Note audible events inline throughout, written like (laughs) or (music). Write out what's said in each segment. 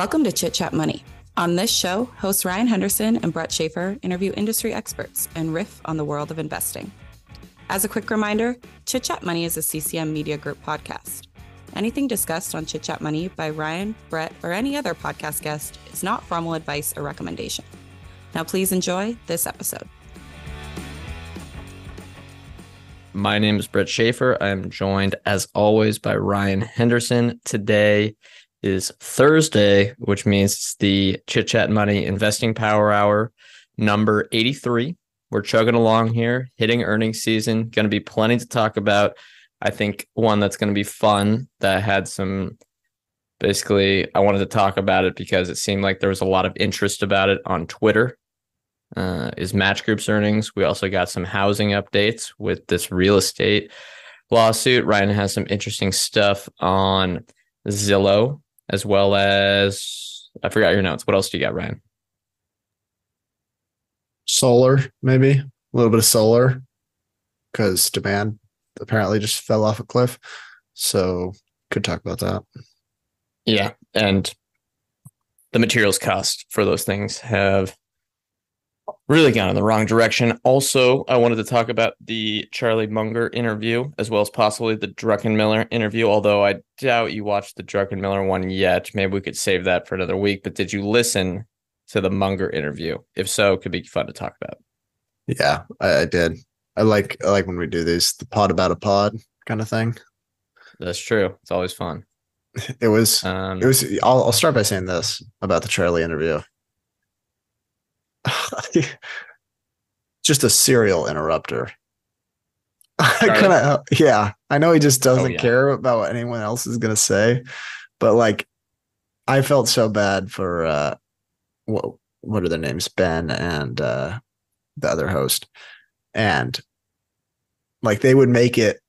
Welcome to Chit Chat Money. On this show, hosts Ryan Henderson and Brett Schafer interview industry experts and riff on the world of investing. As a quick reminder, Chit Chat Money is a CCM Media Group podcast. Anything discussed on Chit Chat Money by Ryan, Brett, or any other podcast guest is not formal advice or recommendation. Now, please enjoy this episode. My name is Brett Schafer. I'm joined, as always, by Ryan Henderson. Today is Thursday, which means it's the Chit Chat Money Investing Power Hour number 83. We're chugging along here, hitting earnings season. Going to be plenty to talk about. I think one that's going to be fun that had some basically, I wanted to talk about it because it seemed like there was a lot of interest about it on Twitter uh, is Match Group's earnings. We also got some housing updates with this real estate lawsuit. Ryan has some interesting stuff on Zillow as well as I forgot your notes. What else do you got, Ryan? Solar, maybe a little bit of solar because demand apparently just fell off a cliff. So could talk about that. Yeah. And the materials cost for those things have really gone in the wrong direction. Also, I wanted to talk about the Charlie Munger interview as well as possibly the Druckenmiller interview. Although I doubt you watched the Druckenmiller one yet. Maybe we could save that for another week. But did you listen to the Munger interview? If so, it could be fun to talk about. Yeah, I, I did. I like I like when we do these the pod about a pod kind of thing. That's true. It's always fun. (laughs) It was. Um, it was. I'll, I'll start by saying this about the Charlie interview. (laughs) just a serial interrupter. (laughs) I kind of yeah. I know he just doesn't oh, yeah. care about what anyone else is gonna say, but like, I felt so bad for uh, what what are their names, Ben and uh, the other host, and like they would make it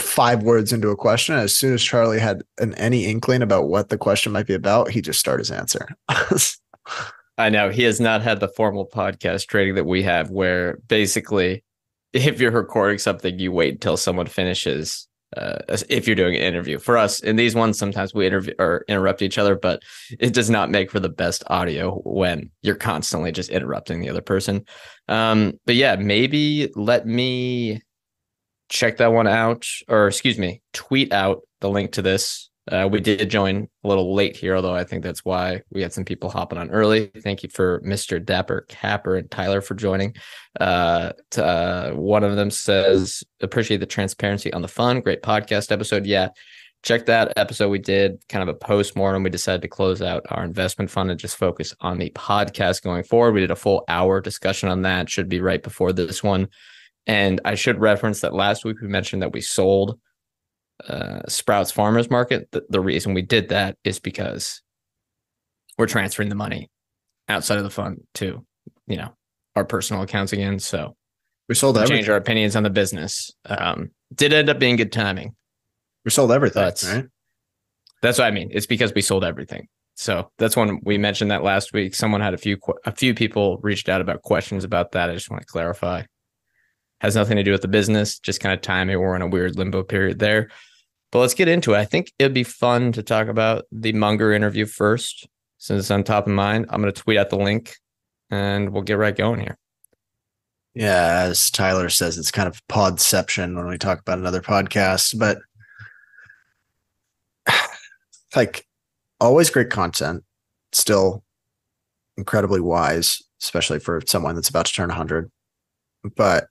five words into a question. As soon as Charlie had an any inkling about what the question might be about, he just started his answer. (laughs) I know he has not had the formal podcast training that we have, where basically, if you're recording something, you wait until someone finishes. Uh, if you're doing an interview for us in these ones, sometimes we interview or interrupt each other, but it does not make for the best audio when you're constantly just interrupting the other person. Um, but yeah, maybe let me check that one out, or excuse me, tweet out the link to this uh, we did join a little late here, although I think that's why we had some people hopping on early. Thank you for Mr. Dapper Capper and Tyler for joining. Uh, to, uh, one of them says, appreciate the transparency on the fun. Great podcast episode. Yeah. Check that episode. We did kind of a post mortem. We decided to close out our investment fund and just focus on the podcast going forward. We did a full hour discussion on that. Should be right before this one. And I should reference that last week we mentioned that we sold uh, Sprouts Farmers Market. The, the reason we did that is because we're transferring the money outside of the fund to, you know, our personal accounts again. So we sold everything. Change our opinions on the business. Um, did end up being good timing. We sold everything, that's, right? That's what I mean. It's because we sold everything. So that's when we mentioned that last week. Someone had a few a few people reached out about questions about that. I just want to clarify. Has nothing to do with the business, just kind of timing. We're in a weird limbo period there. But let's get into it. I think it'd be fun to talk about the Munger interview first, since it's on top of mind. I'm going to tweet out the link and we'll get right going here. Yeah, as Tyler says, it's kind of podception when we talk about another podcast, but (sighs) like always great content, still incredibly wise, especially for someone that's about to turn 100. But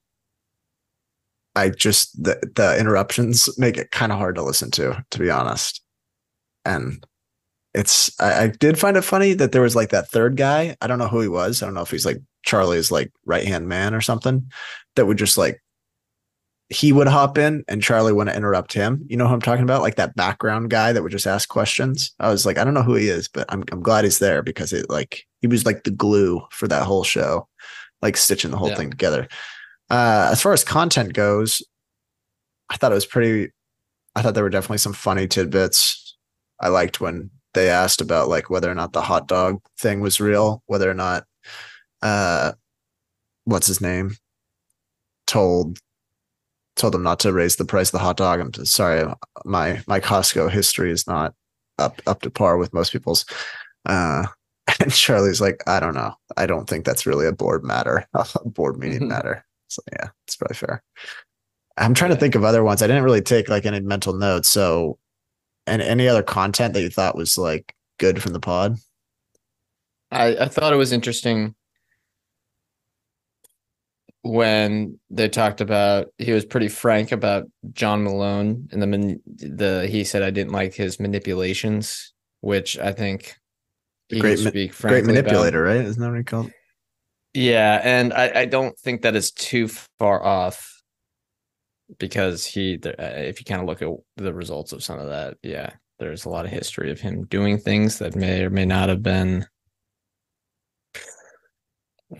I just the the interruptions make it kind of hard to listen to, to be honest. And it's I, I, did find it funny that there was like that third guy. I don't know who he was. I don't know if he's like Charlie's like right hand man or something that would just like he would hop in and Charlie wouldn't interrupt him. You know who I'm talking about? Like that background guy that would just ask questions. I was like, I don't know who he is, but I'm I'm glad he's there because it like he was like the glue for that whole show, like stitching the whole yeah. thing together. Uh, as far as content goes, I thought it was pretty. I thought there were definitely some funny tidbits. I liked when they asked about like whether or not the hot dog thing was real, whether or not, uh, what's his name, told told them not to raise the price of the hot dog. I'm sorry, my my Costco history is not up up to par with most people's. Uh, (laughs) and Charlie's like, I don't know. I don't think that's really a board matter, (laughs) a board meeting matter. So yeah, it's probably fair. I'm trying to think of other ones. I didn't really take like any mental notes. So, and any other content that you thought was like good from the pod? I, I thought it was interesting when they talked about he was pretty frank about John Malone and the the he said I didn't like his manipulations, which I think he great, speak great manipulator, about. right? Isn't that what he called? Yeah, and I, I don't think that is too far off because he, uh, if you kind of look at the results of some of that, yeah, there's a lot of history of him doing things that may or may not have been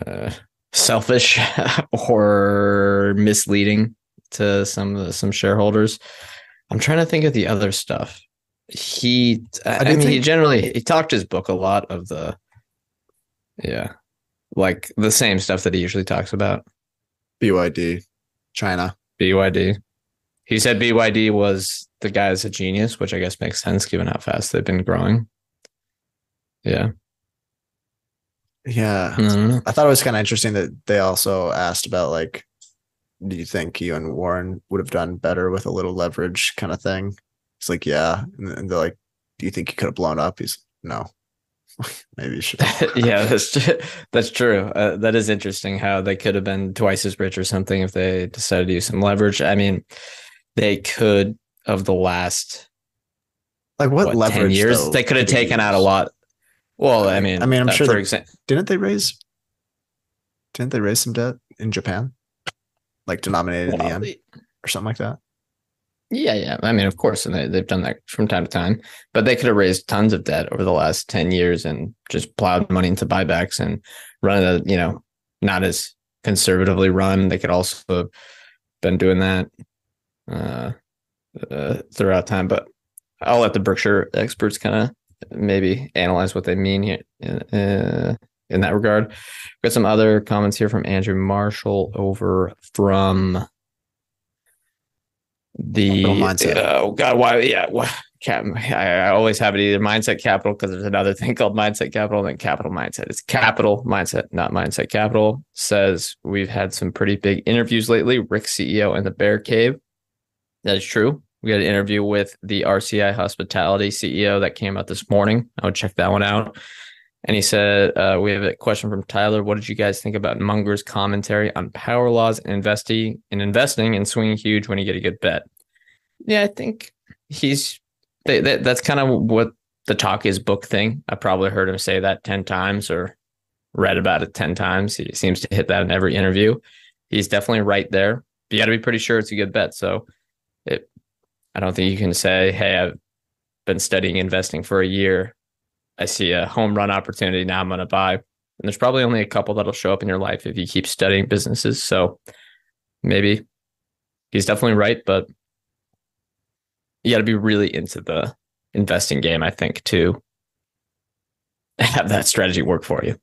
uh, selfish (laughs) or misleading to some of some shareholders. I'm trying to think of the other stuff. He, I, I mean, think- he generally he talked his book a lot of the, yeah, like the same stuff that he usually talks about. BYD, China. BYD. He said BYD was the guy's a genius, which I guess makes sense given how fast they've been growing. Yeah. Yeah. Mm-hmm. I thought it was kind of interesting that they also asked about like, do you think you and Warren would have done better with a little leverage kind of thing? He's like, yeah. And they're like, do you think you could have blown up? He's no. (laughs) Maybe you should. (laughs) yeah, that's true. that's true. Uh, that is interesting. How they could have been twice as rich or something if they decided to use some leverage. I mean, they could of the last like what, what leverage years though, they could have taken out a lot well, I mean, I mean, I'm uh, sure. For example, didn't they raise? Didn't they raise some debt in Japan, like denominated well, in the yen or something like that? Yeah, yeah. I mean, of course, and they, they've done that from time to time. But they could have raised tons of debt over the last ten years and just plowed money into buybacks and run a, you know, not as conservatively run. They could also have been doing that uh, uh, throughout time. But I'll let the Berkshire experts kind of maybe analyze what they mean here uh, in that regard. We've got some other comments here from Andrew Marshall over from the mindset. oh God, why? Yeah, why, I always have it either mindset capital because there's another thing called mindset capital and then capital mindset. It's capital mindset, not mindset capital. Says we've had some pretty big interviews lately. Rick CEO and the Bear Cave. That is true. We had an interview with the RCI Hospitality CEO that came out this morning. I would check that one out. And he said, uh, We have a question from Tyler. What did you guys think about Munger's commentary on power laws and investing in investing and swinging huge when you get a good bet? Yeah, I think he's they, they, that's kind of what the talk is book thing. I probably heard him say that 10 times or read about it 10 times. He seems to hit that in every interview. He's definitely right there. But you got to be pretty sure it's a good bet. So it I don't think you can say, hey, I've been studying investing for a year. I see a home run opportunity. Now I'm going to buy. And there's probably only a couple that'll show up in your life if you keep studying businesses. So maybe he's definitely right, but you got to be really into the investing game, I think, to (laughs) have that strategy work for you.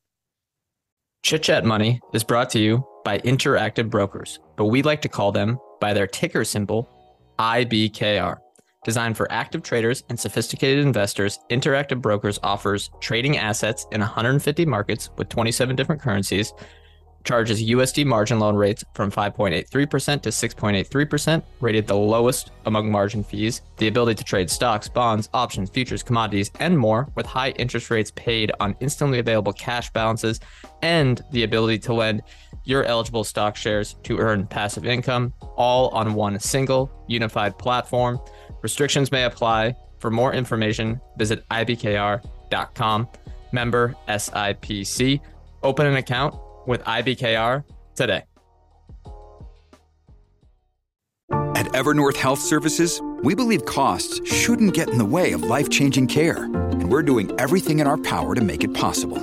Chit Chat Money is brought to you by Interactive Brokers, but we like to call them by their ticker symbol IBKR. Designed for active traders and sophisticated investors, Interactive Brokers offers trading assets in 150 markets with 27 different currencies, charges USD margin loan rates from 5.83% to 6.83%, rated the lowest among margin fees, the ability to trade stocks, bonds, options, futures, commodities, and more with high interest rates paid on instantly available cash balances, and the ability to lend your eligible stock shares to earn passive income, all on one single unified platform. Restrictions may apply. For more information, visit ibkr.com. Member SIPC. Open an account with IBKR today. At Evernorth Health Services, we believe costs shouldn't get in the way of life changing care, and we're doing everything in our power to make it possible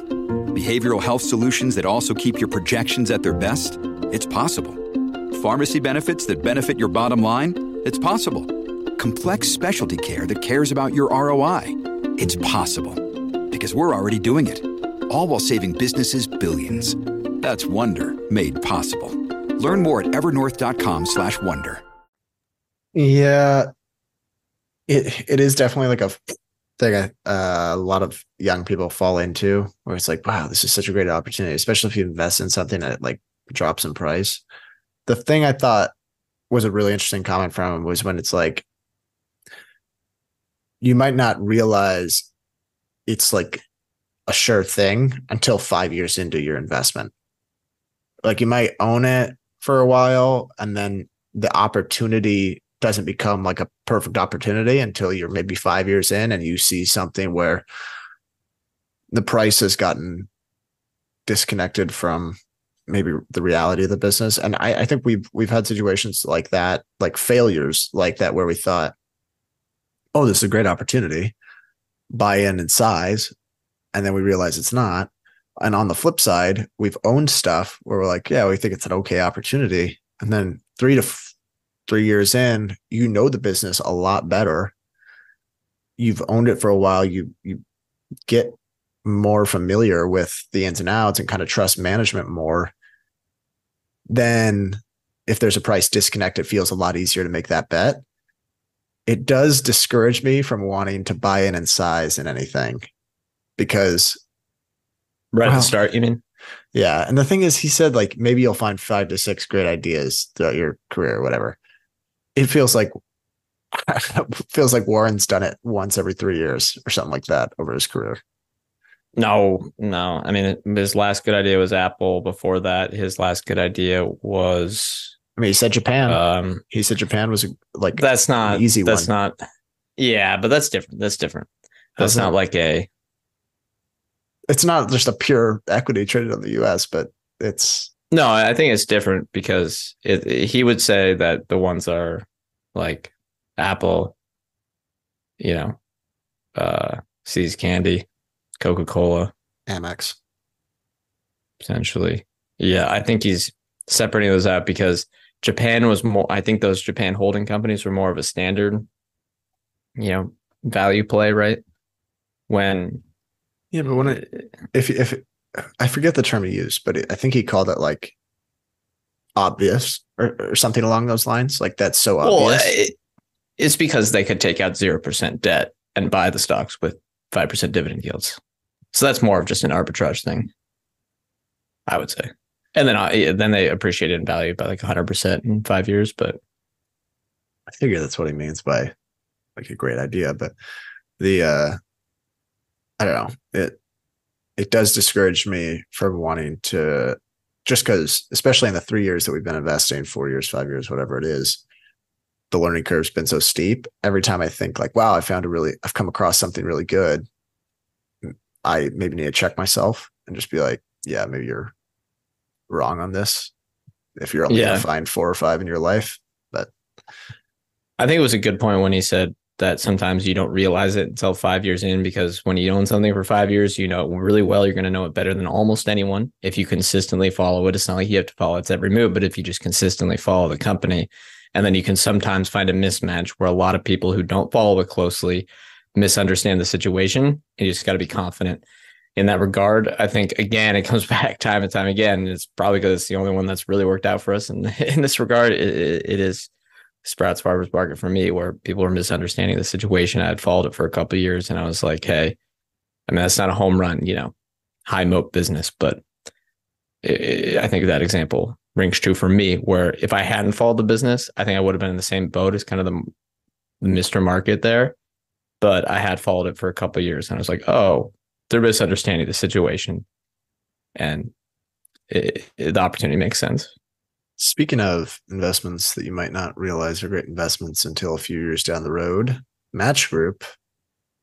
behavioral health solutions that also keep your projections at their best? It's possible. Pharmacy benefits that benefit your bottom line? It's possible. Complex specialty care that cares about your ROI? It's possible. Because we're already doing it. All while saving businesses billions. That's Wonder made possible. Learn more at evernorth.com/wonder. Yeah. It it is definitely like a thing uh, a lot of young people fall into where it's like, wow, this is such a great opportunity, especially if you invest in something that like drops in price. The thing I thought was a really interesting comment from was when it's like, you might not realize it's like a sure thing until five years into your investment. Like you might own it for a while and then the opportunity doesn't become like a perfect opportunity until you're maybe five years in and you see something where the price has gotten disconnected from maybe the reality of the business. And I, I think we've we've had situations like that, like failures like that, where we thought, oh, this is a great opportunity, buy in in size, and then we realize it's not. And on the flip side, we've owned stuff where we're like, yeah, we think it's an okay opportunity. And then three to f- three years in, you know the business a lot better. You've owned it for a while. You you get more familiar with the ins and outs and kind of trust management more. Then if there's a price disconnect, it feels a lot easier to make that bet. It does discourage me from wanting to buy in in size in anything because right at the start, you mean? Yeah. And the thing is, he said like maybe you'll find five to six great ideas throughout your career or whatever. It feels like (laughs) feels like Warren's done it once every three years or something like that over his career. No, no. I mean, his last good idea was Apple. Before that, his last good idea was. I mean, he said Japan. Um, he said Japan was like that's not easy. That's one. not. Yeah, but that's different. That's different. That's not like a. It's not just a pure equity traded on the U.S., but it's. No, I think it's different because it, it, he would say that the ones are like Apple, you know, uh, See's candy, Coca Cola, Amex, essentially. Yeah, I think he's separating those out because Japan was more. I think those Japan holding companies were more of a standard, you know, value play, right? When yeah, but when it if if I forget the term he used, but I think he called it like obvious or, or something along those lines. Like that's so obvious. Well, it, it's because they could take out zero percent debt and buy the stocks with five percent dividend yields. So that's more of just an arbitrage thing, I would say. And then I, then they appreciated in value by like 100% in five years. But I figure that's what he means by like a great idea. But the, uh, I don't know, it, it does discourage me from wanting to just because, especially in the three years that we've been investing, four years, five years, whatever it is, the learning curve's been so steep. Every time I think like, wow, I found a really, I've come across something really good. I maybe need to check myself and just be like, yeah, maybe you're wrong on this. If you're only yeah. going to find four or five in your life, but I think it was a good point when he said that sometimes you don't realize it until five years in because when you own something for five years, you know it really well. You're going to know it better than almost anyone if you consistently follow it. It's not like you have to follow its every move, but if you just consistently follow the company, and then you can sometimes find a mismatch where a lot of people who don't follow it closely misunderstand the situation. And you just got to be confident in that regard. I think again, it comes (laughs) back time and time again. It's probably because it's the only one that's really worked out for us. And (laughs) in this regard, it, it is Sprouts Farmers Market for me, where people were misunderstanding the situation. I had followed it for a couple years, and I was like, "Hey, I mean, that's not a home run, you know, high moat business." But it, I think that example rings true for me. Where if I hadn't followed the business, I think I would have been in the same boat as kind of the, the Mr. Market there but I had followed it for a couple years and I was like, oh, they're misunderstanding the situation. And it, it, the opportunity makes sense. Speaking of investments that you might not realize are great investments until a few years down the road, Match Group.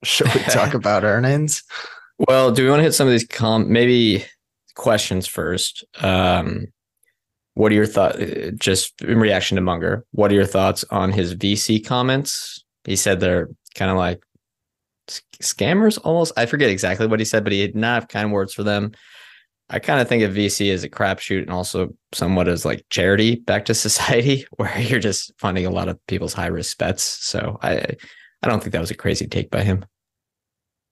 Should we (laughs) talk about earnings? Well, do we want to hit some of these com maybe questions first? Um, what are your thoughts? Just in reaction to Munger, what are your thoughts on his VC comments? He said they're kind of like scammers almost. I forget exactly what he said, but he did not have kind words for them. I kind of think of VC as a crapshoot and also somewhat as like charity back to (laughs) society, where you're just funding a lot of people's high risk bets. So I, I don't think that was a crazy take by him.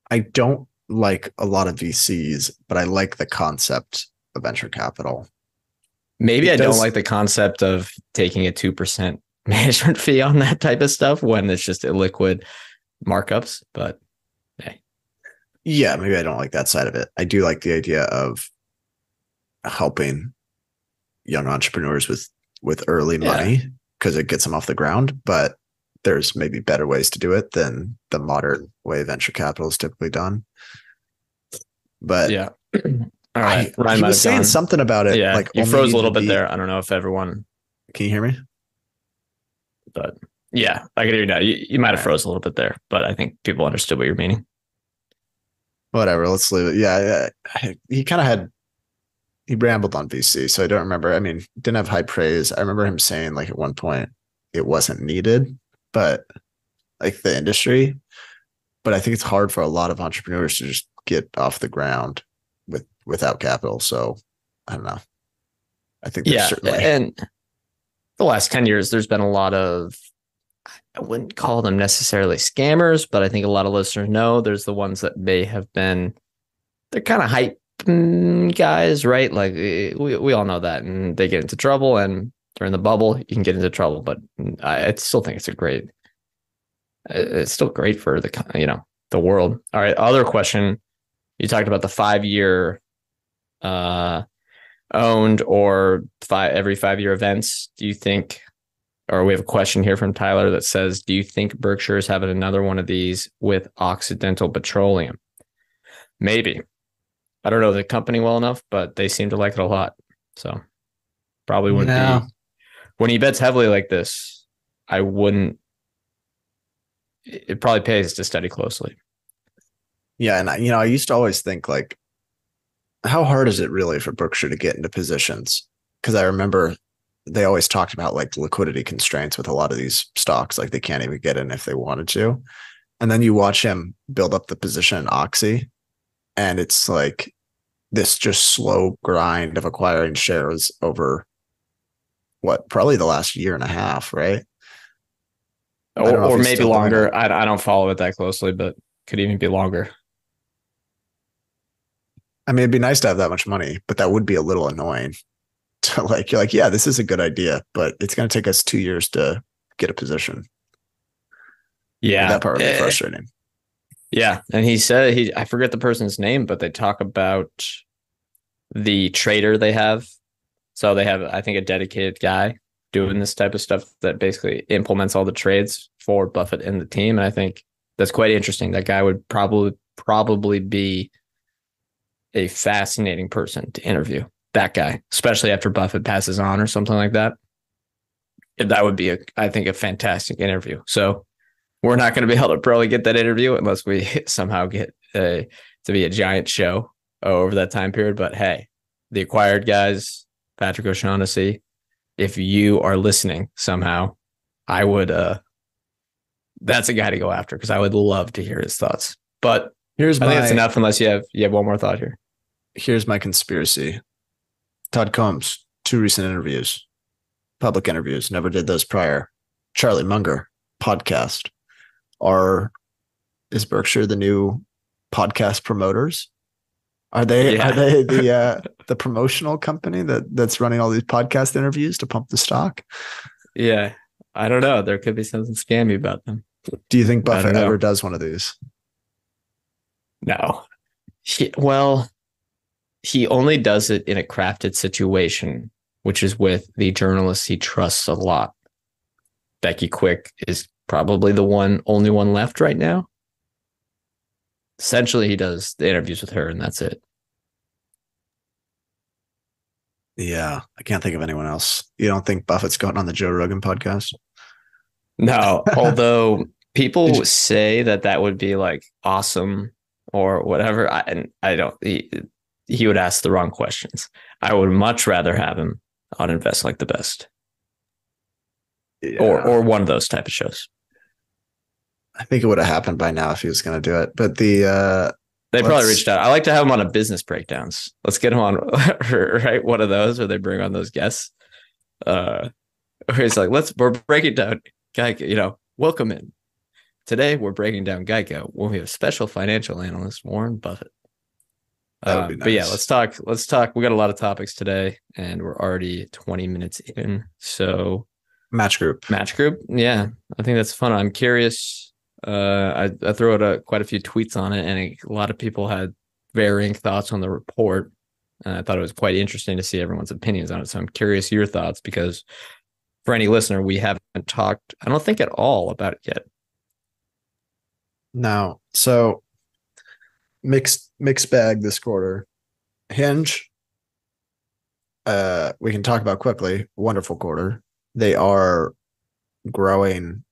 I don't like a lot of VCs, but I like the concept of venture capital. Maybe it I does, don't like the concept of taking a two percent (laughs) management fee on that type of stuff when it's just illiquid markups, but Yeah, maybe I don't like that side of it. I do like the idea of helping young entrepreneurs with with early money because it gets them off the ground, but there's maybe better ways to do it than the modern way venture capital is typically done. But Yeah. (clears throat) All right. I, Ryan he was saying gone. something about it. Yeah. like you froze a little bit be- there. I don't know if everyone, Can you hear me? but yeah, I can hear you now. You, you might have right. froze a little bit there, but I think people understood what you're meaning. Whatever. Let's leave it. Yeah, yeah. He kind of had he rambled on VC, so I don't remember. I mean, didn't have high praise. I remember him saying like at one point it wasn't needed, but like the industry. But I think it's hard for a lot of entrepreneurs to just get off the ground with without capital. So I don't know. I think there's Yeah. certainly And the last 10 years, there's been a lot of, I wouldn't call them necessarily scammers, but I think a lot of listeners know there's the ones that may have been, they're kind of hype guys, right? Like eh, we, we all know that. And they get into trouble. And during the bubble, you can get into trouble. But I, I still think it's a great, it's still great for the, you know, the world. All right. Other question. You talked about the five year, uh, owned or five every five year events. Do you think, or we have a question here from Tyler that says, Do you think Berkshire is having another one of these with Occidental Petroleum? Maybe. I don't know the company well enough, but they seem to like it a lot. So probably wouldn't Yeah. be. When he bets heavily like this, I wouldn't. It it probably pays to study closely. Yeah, and I, you know, I used to always think like, how hard is it really for Berkshire to get into positions? Because I remember they always talked about like liquidity constraints with a lot of these stocks, like they can't even get in if they wanted to. And then you watch him build up the position in Oxy, and it's like this just slow grind of acquiring shares over what probably the last year and a half, right? Or, don't know if or maybe longer. I, I don't follow it that closely, but could even be longer. I mean, it'd be nice to have that much money, but that would be a little annoying. (laughs) To like, you're like, yeah, this is a good idea, but it's going to take us two years to get a position. Yeah, that part would be Eh, frustrating. Yeah, and he said he I forget the person's name, but they talk about the trader they have. So they have I think a dedicated guy doing this type of stuff that basically implements all the trades for Buffett and the team. And I think that's quite interesting. That guy would probably probably be a fascinating person to interview. That guy, especially after Buffett passes on or something like that. That would be a I think a fantastic interview. So we're not going to be able to probably get that interview unless we (laughs) somehow get uh, to be a giant show over that time period. But hey, the acquired guys, Patrick O'Shaughnessy, if you are listening somehow, I would. uh That's a guy to go after because I would love to hear his thoughts. But Here's I my think that's enough unless you have you have one more thought here. here's my conspiracy. Todd Combs, two recent interviews, public interviews, never did those prior. Charlie Munger, podcast. Are is Berkshire the new podcast promoters? Are they Yeah. are they the (laughs) uh, the promotional company that that's running all these podcast interviews to pump the stock? Yeah, I don't know. There could be something scammy about them. Do you think Buffett ever does one of these? No. He, well, he only does it in a crafted situation, which is with the journalists he trusts a lot. Becky Quick is probably the one, only one left right now. Essentially, he does the interviews with her, and that's it. Yeah, I can't think of anyone else. You don't think Buffett's going on the Joe Rogan podcast? No, (laughs) although people you- say that that would be like awesome or whatever, I, and I don't. He, he would ask the wrong questions. I would much rather have him on Invest Like the Best. or Yeah. or one of those type of shows. I think it would have happened by now if he was going to do it. But the uh They probably reached out. I like to have them on a business breakdowns. Let's get him on (laughs) right one of those where they bring on those guests. Uh, where it's like let's we're breaking down Geico. You know, welcome in. Today we're breaking down Geico when we have special financial analyst Warren Buffett. Uh, be But yeah, let's talk. Let's talk. We got a lot of topics today, and we're already twenty minutes in. So match group. match group, yeah, I think that's fun. I'm curious Uh, I, I threw out a, quite a few tweets on it, and a lot of people had varying thoughts on the report. And I thought it was quite interesting to see everyone's opinions on it. So I'm curious your thoughts because for any listener, we haven't talked, I don't think at all about it yet. No. So mixed mixed bag this quarter. Hinge. Uh, we can talk about quickly. Wonderful quarter. They are growing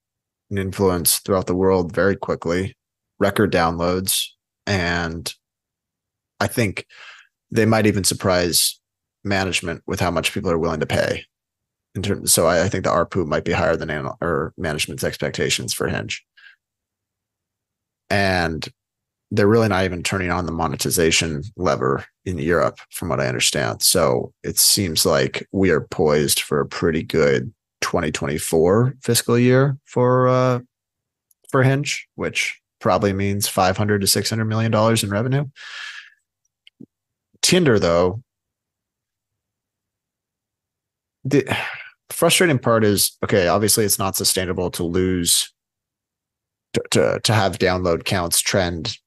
in influence throughout the world very quickly. Record downloads, and I think they might even surprise management with how much people are willing to pay. In terms, so I, I think the ARPU might be higher than anal- or management's expectations for Hinge. And they're really not even turning on the monetization lever in Europe, from what I understand. So it seems like we are poised for a pretty good 2024 fiscal year for uh, for Hinge, which probably means 500 to 600 million dollars in revenue. Tinder, though, the frustrating part is okay. Obviously, it's not sustainable to lose to to, to have download counts trend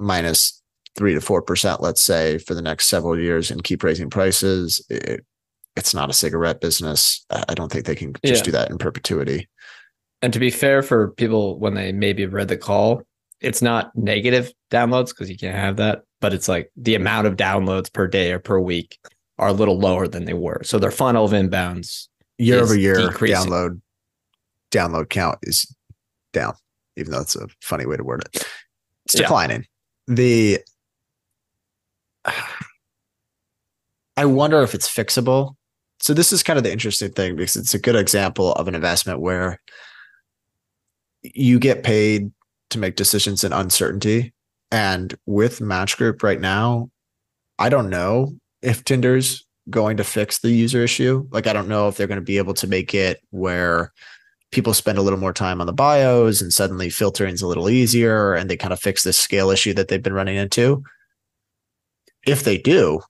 minus three to four percent, let's say, for the next several years, and keep raising prices. It, it's not a cigarette business. I don't think they can just Yeah. do that in perpetuity. And to be fair for people when they maybe read the call, it's not negative downloads because you can't have that, but it's like the amount of downloads per day or per week are a little lower than they were. So their funnel of inbounds Year over year, decreasing. download download count is down, even though it's a funny way to word it. It's declining. The I wonder if it's fixable. So this is kind of the interesting thing because it's a good example of an investment where you get paid to make decisions in uncertainty. And with Match Group right now, I don't know if Tinder's going to fix the user issue. Like I don't know if they're going to be able to make it where people spend a little more time on the bios and suddenly filtering is a little easier and they kind of fix this scale issue that they've been running into. If they do,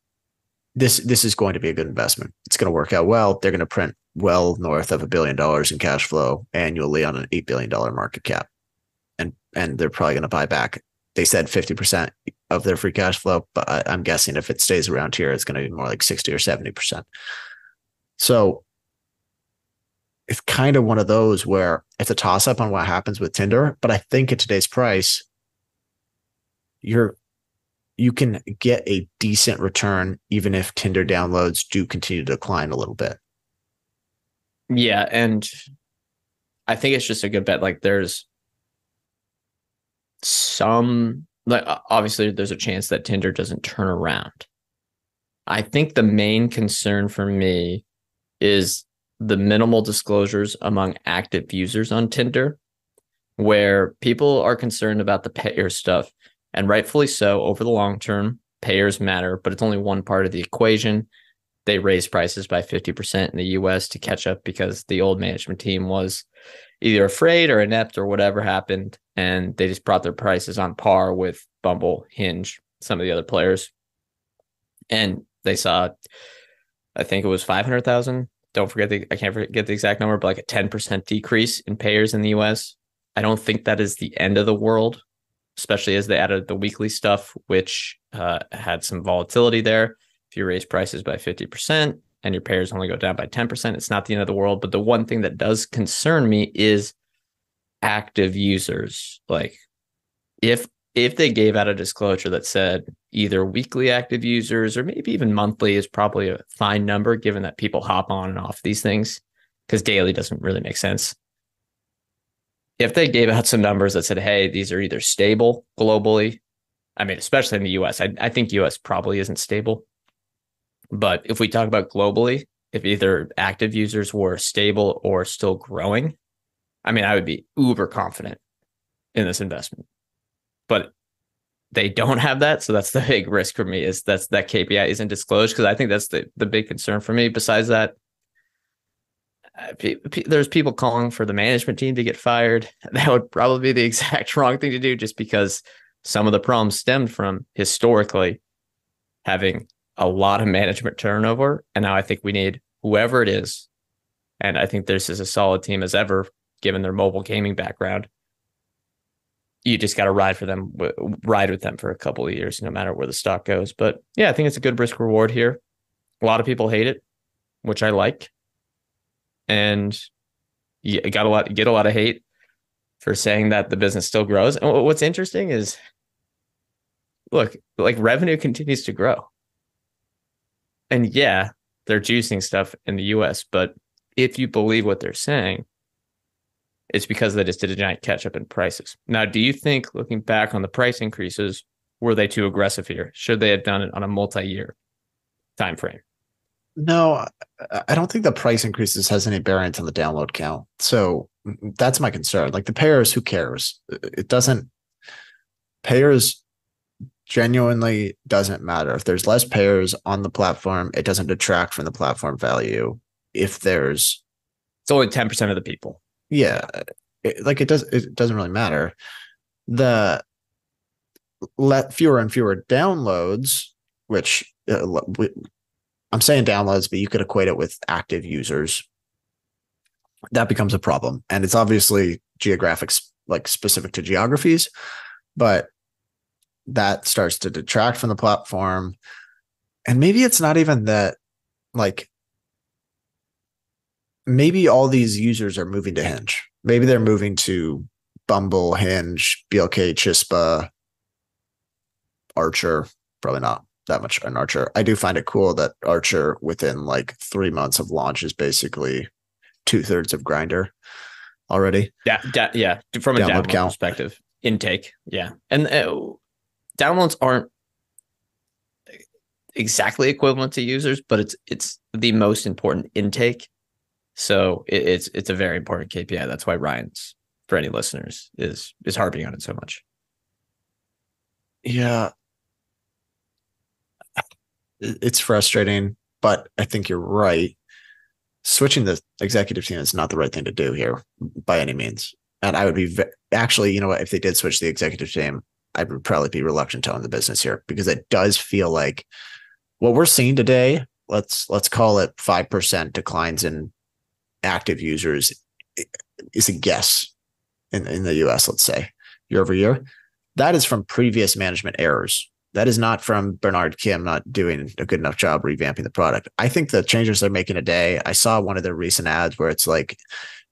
this this is going to be a good investment. It's going to work out well. They're going to print well north of a billion dollars in cash flow annually on an eight billion dollar market cap, and and they're probably going to buy back. They said fifty percent of their free cash flow, but I, I'm guessing if it stays around here, it's going to be more like sixty or seventy percent. So it's kind of one of those where it's a toss up on what happens with Tinder, but I think at today's price, you're you can get a decent return even if Tinder downloads do continue to decline a little bit. Yeah, and I think it's just a good bet. Like there's some like obviously there's a chance that Tinder doesn't turn around. I think the main concern for me is the minimal disclosures among active users on Tinder, where people are concerned about the payer stuff, and rightfully so over the long term. Payers matter, but it's only one part of the equation they raised prices by 50% in the US to catch up because the old management team was either afraid or inept or whatever happened. And they just brought their prices on par with Bumble, Hinge, some of the other players. And they saw, I think it was 500,000. Don't forget the, I can't forget the exact number, but like a 10% decrease in payers in the US. I don't think that is the end of the world, especially as they added the weekly stuff, which uh, had some volatility there if you raise prices by 50% and your payers only go down by 10%, it's not the end of the world. But the one thing that does concern me is active users. Like if if they gave out a disclosure that said either weekly active users or maybe even monthly is probably a fine number given that people hop on and off these things because daily doesn't really make sense. If they gave out some numbers that said, hey, these are either stable globally, I mean, especially in the US, I, I think US probably isn't stable. But if we talk about globally, if either active users were stable or still growing, I mean, I would be uber confident in this investment. But they don't have that, so that's the big risk for me. Is that's that KPI isn't disclosed because I think that's the the big concern for me. Besides that, uh, there's people calling for the management team to get fired. (laughs) That would probably be the exact (laughs) wrong thing to do, just because some of the problems stemmed from historically having a lot of management turnover. And now I think we need whoever it is. And I think this is a solid team as ever, given their mobile gaming background, you just got to ride for them, ride with them for a couple of years, no matter where the stock goes. But yeah, I think it's a good risk reward here. A lot of people hate it, which I like, and you got a lot, get a lot of hate for saying that the business still grows. And what's interesting is, look, like revenue continues to grow, and yeah, they're juicing stuff in the U.S., but if you believe what they're saying, it's because they just did a giant catch up in prices. Now, do you think looking back on the price increases, were they too aggressive here? Should they have done it on a multi-year time frame? No, I don't think the price increases has any bearing on the download count. So mm, that's my concern. Like the payers, who cares? It doesn't payers genuinely doesn't matter. If there's less payers on the platform, it doesn't detract from the platform value. If there's it's only 10% of the people yeah it, like it does it doesn't really matter. The let fewer and fewer downloads which uh, i'm saying downloads but you could equate it with active users. That becomes a problem and it's obviously geographic like specific to geographies but that starts to detract from the platform. And maybe it's not even that like maybe all these users are moving to Hinge. Maybe they're moving to Bumble, Hinge, BLK, Chispa, Archer. Probably not that much an Archer. I do find it cool that Archer, within like three months of launch, is basically two thirds of Grindr already. Yeah, da- yeah. From a download, download count perspective, intake. Yeah, and uh, downloads aren't exactly equivalent to users, but it's it's the most important intake so it, it's it's a very important KPI. That's why Ryan's for any listeners is is harping on it so much. Yeah. It's frustrating, but I think you're right. Switching the executive team is not the right thing to do here by any means. And I would be ve- actually, you know what, if they did switch the executive team, I would probably be reluctant to own the business here because it does feel like what we're seeing today, let's let's call it 5% declines in active users is a guess in, in the US, let's say, year over year. That is from previous management errors. That is not from Bernard Kim not doing a good enough job revamping the product. I think the changes they're making today, I saw one of their recent ads where it's like,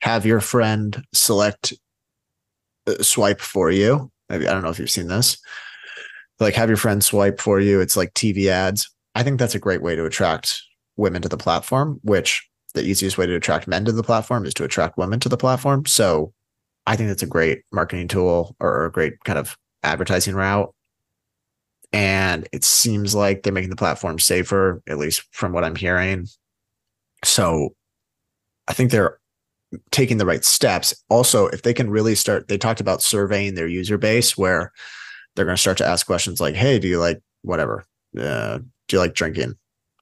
have your friend select uh, swipe for you. I don't know if you've seen this. Like, have your friend swipe for you. It's like TV ads. I think that's a great way to attract women to the platform, which the easiest way to attract men to the platform is to attract women to the platform. So I think that's a great marketing tool or a great kind of advertising route. And it seems like they're making the platform safer, at least from what I'm hearing. So I think they're taking the right steps. Also, if they can really start, they talked about surveying their user base where they're going to start to ask questions like, Hey, do you like whatever? Uh, do you like drinking?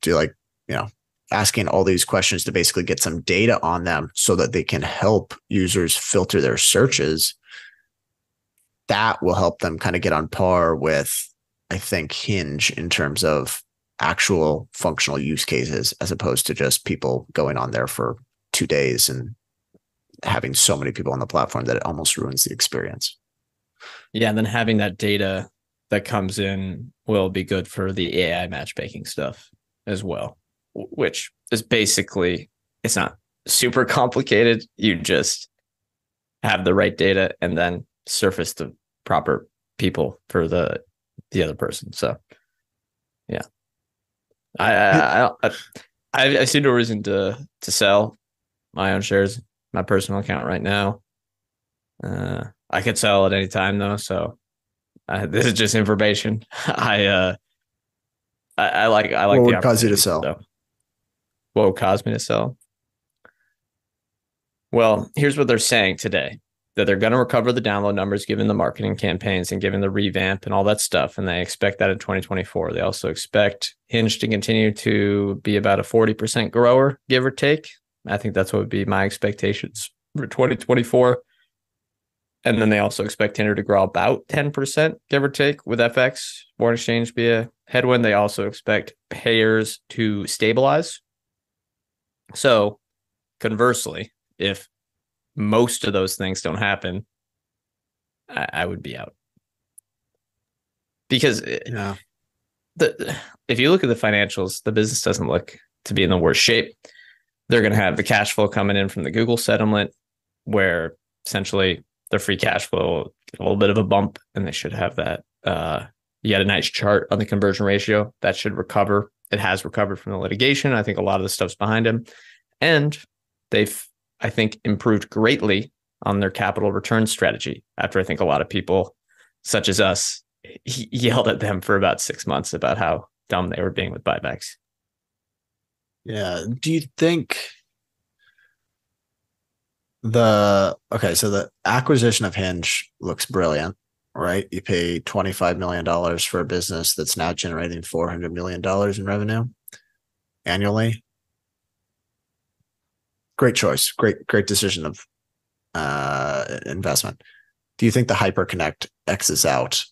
Do you like, you know, asking all these questions to basically get some data on them so that they can help users filter their searches. That will help them kind of get on par with i think hinge in terms of actual functional use cases as opposed to just people going on there for two days and having so many people on the platform that it almost ruins the experience. Yeah and then having that data that comes in will be good for the ai matchmaking stuff as well which is basically it's not super complicated. You just have the right data and then surface the proper people for the the other person. So yeah. I I I, I, I see no reason to to sell my own shares, my personal account right now. Uh, I could sell at any time though, so uh, (laughs) this is just information. (laughs) I uh, I, I like I like. What would cause you to sell? So what would cause me to sell? Well, here's what they're saying today that they're going to recover the download numbers given the marketing campaigns and given the revamp and all that stuff. And they expect that in 2024. They also expect Hinge to continue to be about a 40% grower, give or take. I think that's what would be my expectations for 2024. And then they also expect Tinder to grow about 10%, give or take, with FX, foreign exchange be a headwind. They also expect payers to stabilize so, conversely, if most of those things don't happen, I, I would be out because Yeah. the if you look at the financials, the business doesn't look to be in the worst shape. They're going to have the cash flow coming in from the Google settlement, where essentially their free cash flow get a little bit of a bump, and they should have that. Uh, you got a nice chart on the conversion ratio that should recover. It has recovered from the litigation. I think a lot of the stuff's behind him, and they've I think improved greatly on their capital return strategy. After I think a lot of people, such as us, yelled at them for about six months about how dumb they were being with buybacks. Yeah. Do you think the okay, so the acquisition of Hinge looks brilliant, right? You pay $25 million for a business that's now generating $400 million in revenue annually. Great choice. Great, great decision of uh investment. Do you think the Hyperconnect X's out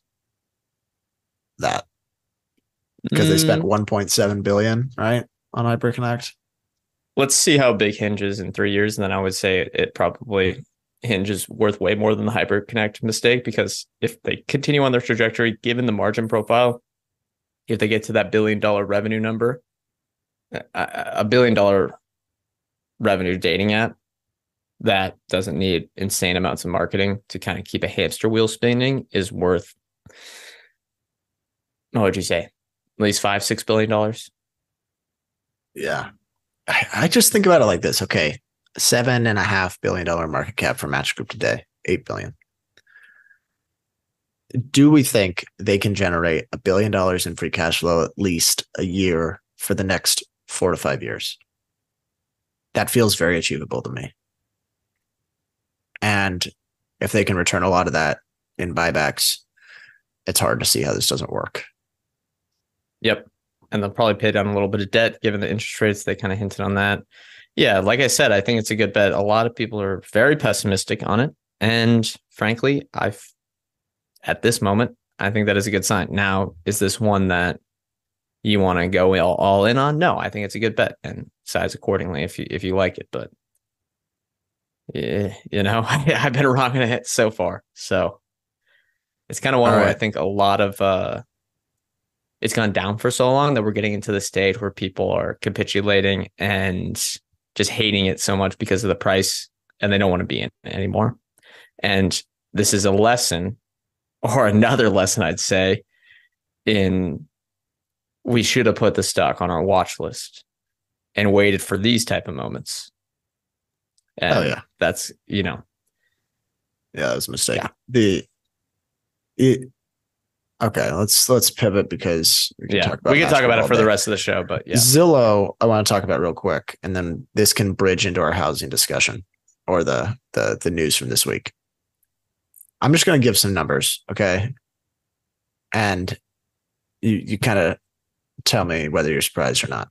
that because they spent Mm, 1.7 billion, right, on Hyperconnect? let's see how big hinges in three years, and then I would say it, it probably is worth way more than the hyperconnect mistake because if they continue on their trajectory, given the margin profile, if they get to that billion dollar revenue number, a, billion dollar revenue dating app that doesn't need insane amounts of marketing to kind of keep a hamster wheel spinning is worth what would you say at least five six billion dollars Yeah. I just think about it like this. Okay. Seven and a half billion dollar market cap for Match Group today, eight billion. Do we think they can generate a billion dollars in free cash flow at least a year for the next four to five years? That feels very achievable to me. And if they can return a lot of that in buybacks, it's hard to see how this doesn't work. Yep. And they'll probably pay down a little bit of debt given the interest rates. They kind of hinted on that. Yeah, like I said, I think it's a good bet. A lot of people are very pessimistic on it. And frankly, I've at this moment, I think that is a good sign. Now, is this one that you want to go all, all in on? No, I think it's a good bet and size accordingly if you if you like it. But yeah, you know, (laughs) I've been wrong on it so far. So it's kind of one All where I think a lot of uh it's gone down for so long that we're getting into the stage where people are capitulating and just hating it so much because of the price and they don't want to be in it anymore. And this is a lesson or another (laughs) lesson I'd say in we should have put the stock on our watch list and waited for these type of moments. And Oh, yeah. that's, you know, Yeah, that was a mistake. Yeah. The it okay, let's let's pivot because we can yeah, talk about we can talk about it for the rest of the show, but yeah. Zillow, I want to talk about real quick, and then this can bridge into our housing discussion or the the the news from this week. I'm just going to give some numbers, okay? And you you kind of tell me whether you're surprised or not.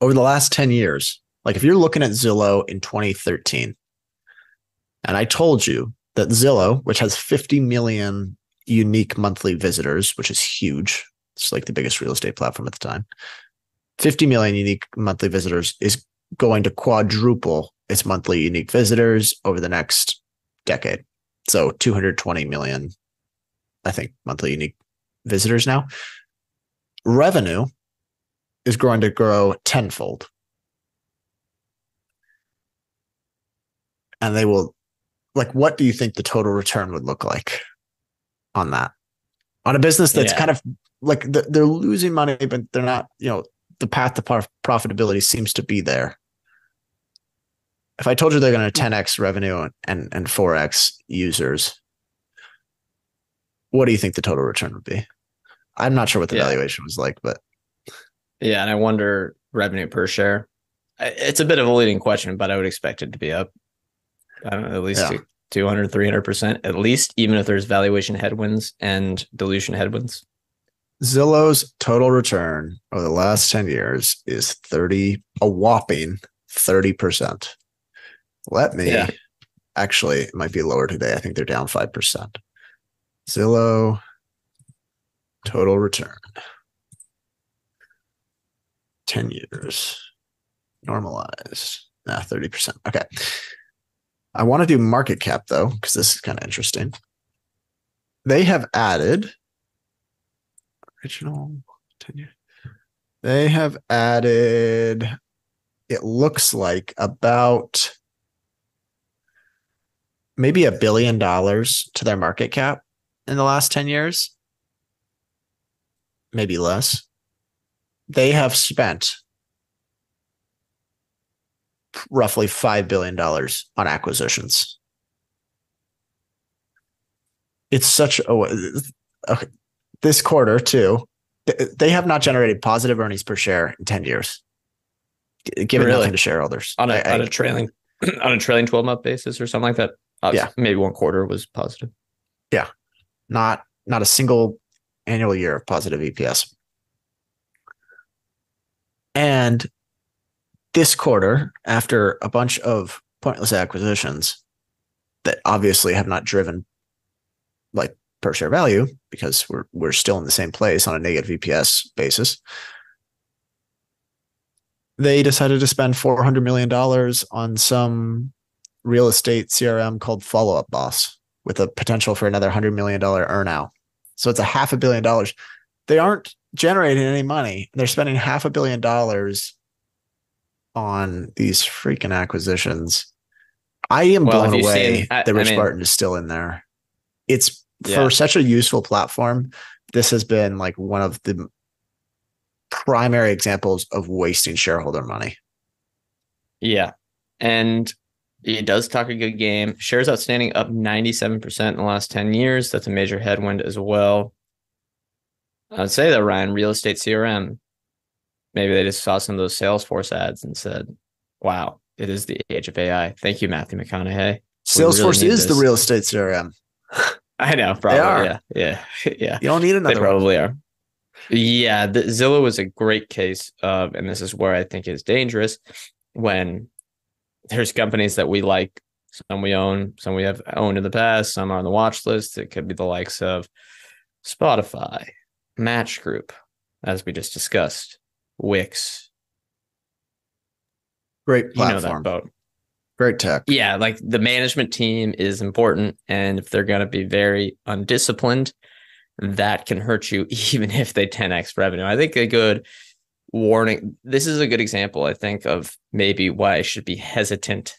Over the last 10 years, like if you're looking at Zillow in 2013, and I told you that Zillow, which has 50 million unique monthly visitors, which is huge, it's like the biggest real estate platform at the time. 50 million unique monthly visitors is going to quadruple its monthly unique visitors over the next decade. So 220 million, I think, monthly unique visitors now. Revenue is going to grow tenfold. And they will, like, what do you think the total return would look like on that? On a business that's Yeah. kind of like th- they're losing money, but they're not, you know, the path to profitability seems to be there. If I told you they're going to 10x revenue and and 4x users, what do you think the total return would be? I'm not sure what the Yeah. valuation was like, but Yeah, and I wonder revenue per share. It's a bit of a leading question, but I would expect it to be up. I don't know, at least Yeah. To 200, 300%, at least, even if there's valuation headwinds and dilution headwinds. Zillow's total return over the last 10 years is 30, a whopping 30%. Let me Yeah. actually, it might be lower today. I think they're down 5%. Zillow total return 10 years normalized. Nah, 30%. Okay. I want to do market cap though, because this is kind of interesting. They have added original tenure. They have added, it looks like about maybe a billion dollars to their market cap in the last 10 years, maybe less. They have spent roughly $5 billion on acquisitions. It's such a, okay, this quarter too, they have not generated positive earnings per share in 10 years, given Really? nothing to shareholders. on a I- on a trailing (clears throat) on a trailing 12 month basis or something like that. Uh, Obviously, maybe one quarter was positive. Yeah. Not not a single annual year of positive EPS. And this quarter, after a bunch of pointless acquisitions that obviously have not driven like per share value because we're we're still in the same place on a negative EPS basis. They decided to spend four hundred million dollars on some real estate CRM called Follow Up Boss with a potential for another hundred million dollar earnout. So it's a half a billion dollars. They aren't generating any money. They're spending half a billion dollars on these freaking acquisitions. I am Well, blown away seen- I- that I Rich mean- Barton is still in there. It's Yeah. for such a useful platform. This has been like one of the primary examples of wasting shareholder money. Yeah. And he does talk a good game. Shares outstanding up 97% in the last 10 years. That's a major headwind as well. I'd say that Ryan, real estate CRM, maybe they just saw some of those Salesforce ads and said, wow, it is the age of AI. Thank you, Matthew McConaughey. Really Salesforce need is the real estate CRM. (laughs) I know, probably. are. Yeah. Yeah. (laughs) yeah. You don't need They another one. probably are. Yeah, the, Zillow is a great case of, and this is where I think it's dangerous when there's companies that we like, some we own, some we have owned in the past, some are on the watch list. It could be the likes of Spotify, Match Group, as we just discussed, Wix. Great You know that platform. boat. Great tech. Yeah, like the management team is important. And if they're going to be very undisciplined, that can hurt you (laughs) even if they 10x revenue. I think a good warning, this is a good example, I think, of maybe why I should be hesitant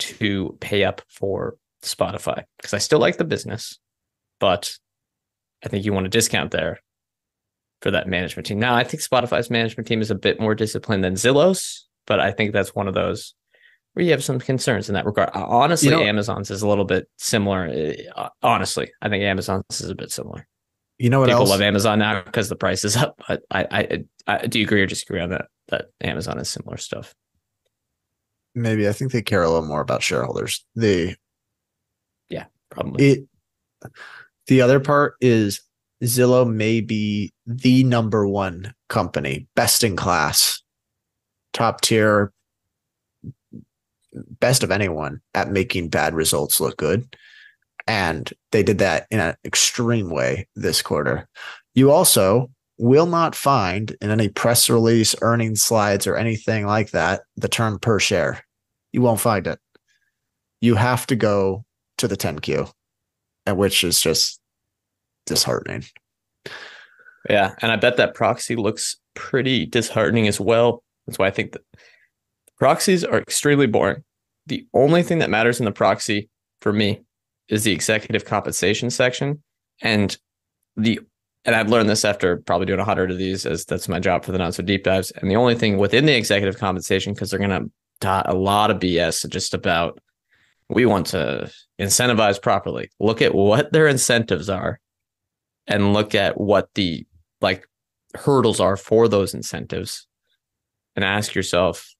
to pay up for Spotify because I still like the business, but I think you want a discount there for that management team. Now, I think Spotify's management team is a bit more disciplined than Zillow's, but I think that's one of those where you have some concerns in that regard. Uh, Honestly, You know- Amazon's is a little bit similar. Uh, Honestly, I think Amazon's is a bit similar. You know what else? People else? love Amazon now because the price is (laughs) up. But I, I, I, do you agree or disagree on that? That Amazon is similar stuff. Maybe I think they care a little more about shareholders. The yeah, Probably. it the other part is Zillow may be the number one company, best in class, top tier, best of anyone at making bad results look good. And they did that in an extreme way this quarter. You also will not find in any press release, earnings slides, or anything like that the term per share. You won't find it. You have to go to the 10Q, and which is just disheartening. Yeah, and I bet that proxy looks pretty disheartening as well. That's why I think that proxies are extremely boring. The only thing that matters in the proxy for me is the executive compensation section, and the and I've learned this after probably doing a hundred of these, as that's my job for the not so deep dives. And the only thing within the executive compensation, because they're going to dot a lot of BS just about we want to incentivize properly. Look at what their incentives are, and look at what the like hurdles are for those incentives and ask yourself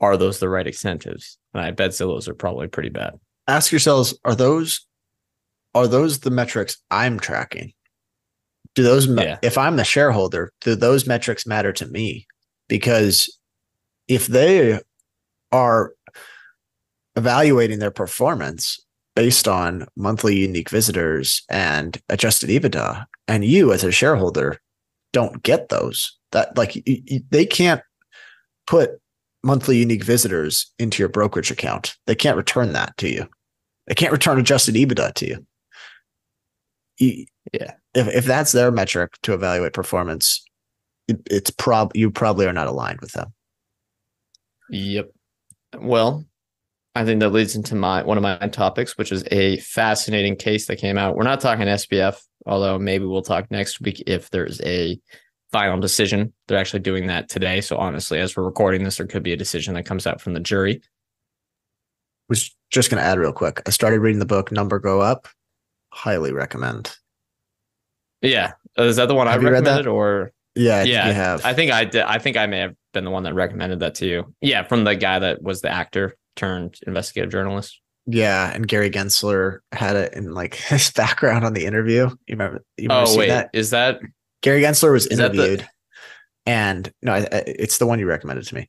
are those the right incentives and i bet zillows are probably pretty bad Ask yourselves: Are those are those the metrics I'm tracking? Do those Yeah. if I'm the shareholder, do those metrics matter to me? Because if they are evaluating their performance based on monthly unique visitors and adjusted EBITDA, and you as a shareholder don't get those, that like they can't put monthly unique visitors into your brokerage account. They can't return that to you. They can't return adjusted EBITDA to you. you Yeah. If, if that's their metric to evaluate performance, it, it's prob you probably are not aligned with them. Yep. Well, I think that leads into my one of my topics, which is a fascinating case that came out. We're not talking SBF, although maybe we'll talk next week if there's a final decision. They're actually doing that today. So honestly, as we're recording this, there could be a decision that comes out from the jury. Was just going to add real quick. I started reading the book Number Go Up. Highly recommend. Yeah. Uh, is that the one Have I you read that? recommended or Yeah, I yeah, think you have. I think I did. I think I may have been the one that recommended that to you. Yeah, from the guy that was the actor turned investigative journalist. yeah, and Gary Gensler had it in like (laughs) his background on the interview. You remember? You remember Oh wait, that? is that Gary Gensler was that the- interviewed, and no, I, I- it's the one you recommended to me.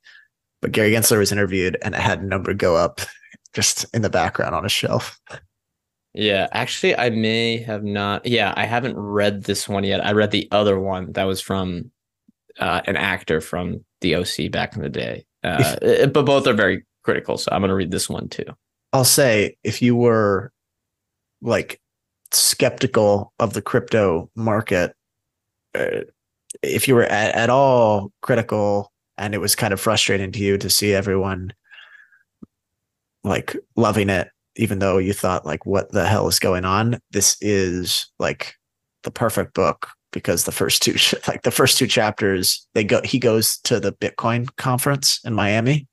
But Gary Gensler was interviewed, and it had a number go up (laughs) just in the background on a shelf. Yeah, actually, I may have not. Yeah, I haven't read this one yet. I read the other one that was from uh, an actor from the OC back in the day. Uh, (laughs) but both are very critical, so I'm going to read this one too. I'll say if you were like skeptical of the crypto market, uh, if you were at, at all critical and it was kind of frustrating to you to see everyone like loving it, even though you thought like, what the hell is going on? This is like the perfect book because the first two, (laughs) like the first two chapters, they go, he goes to the Bitcoin conference in Miami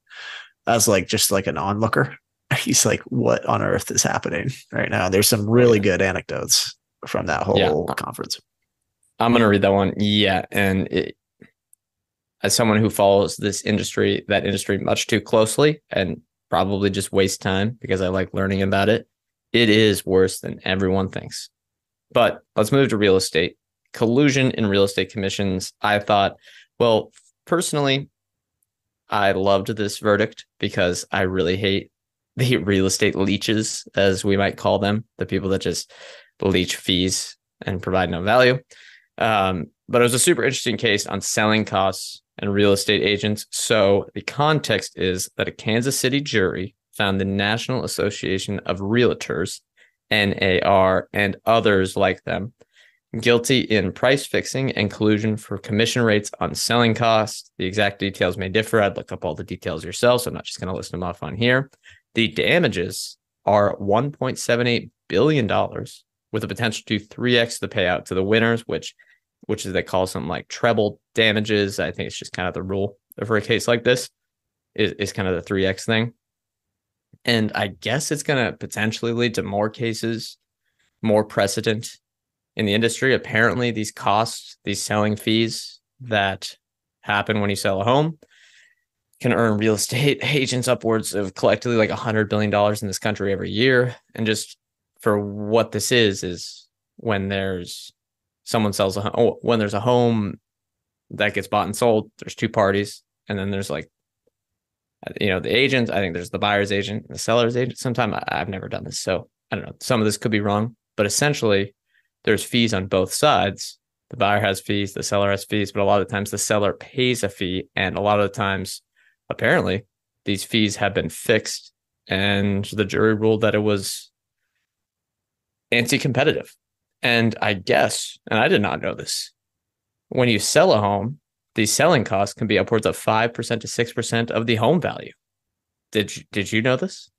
as like, just like an onlooker (laughs) he's like, what on earth is happening right now? There's some really good anecdotes from that whole Yeah. conference. I'm going to read that one. Yeah, and it, as someone who follows this industry, that industry much too closely, and probably just waste time because I like learning about it. It is worse than everyone thinks. But let's move to real estate. Collusion in real estate commissions. I thought, well, personally, I loved this verdict because I really hate the (laughs) real estate leeches, as we might call them, the people that just leech fees and provide no value. Um, but it was a super interesting case on selling costs and real estate agents. So the context is that a Kansas City jury found the National Association of Realtors, NAR, and others like them guilty in price fixing and collusion for commission rates on selling costs. The exact details may differ. I'd look up all the details yourself, so I'm not just going to list them off on here. The damages are $1.78 billion with a potential to 3x the payout to the winners, which which is they call something like treble damages. I think it's just kind of the rule for a case like this is, is kind of the 3x thing. And I guess it's going to potentially lead to more cases, more precedent in the industry. Apparently, these costs, these selling fees that happen when you sell a home can earn real (laughs) estate agents upwards of collectively like a hundred billion dollars in this country every year. And just for what this is, is when there's someone sells a home, oh, when there's a home that gets bought and sold, there's two parties, and then there's like, you know, the agent. I think there's the buyer's agent, the seller's agent. Sometimes I've never done this, so I don't know. Some of this could be wrong, but essentially, there's fees on both sides. The buyer has fees, the seller has fees, but a lot of times the seller pays a fee, and a lot of the times, apparently, these fees have been fixed, and the jury ruled that it was anti-competitive. And I guess, and I did not know this, when you sell a home, the selling costs can be upwards of five percent to six percent of the home value. Did you, did you know this?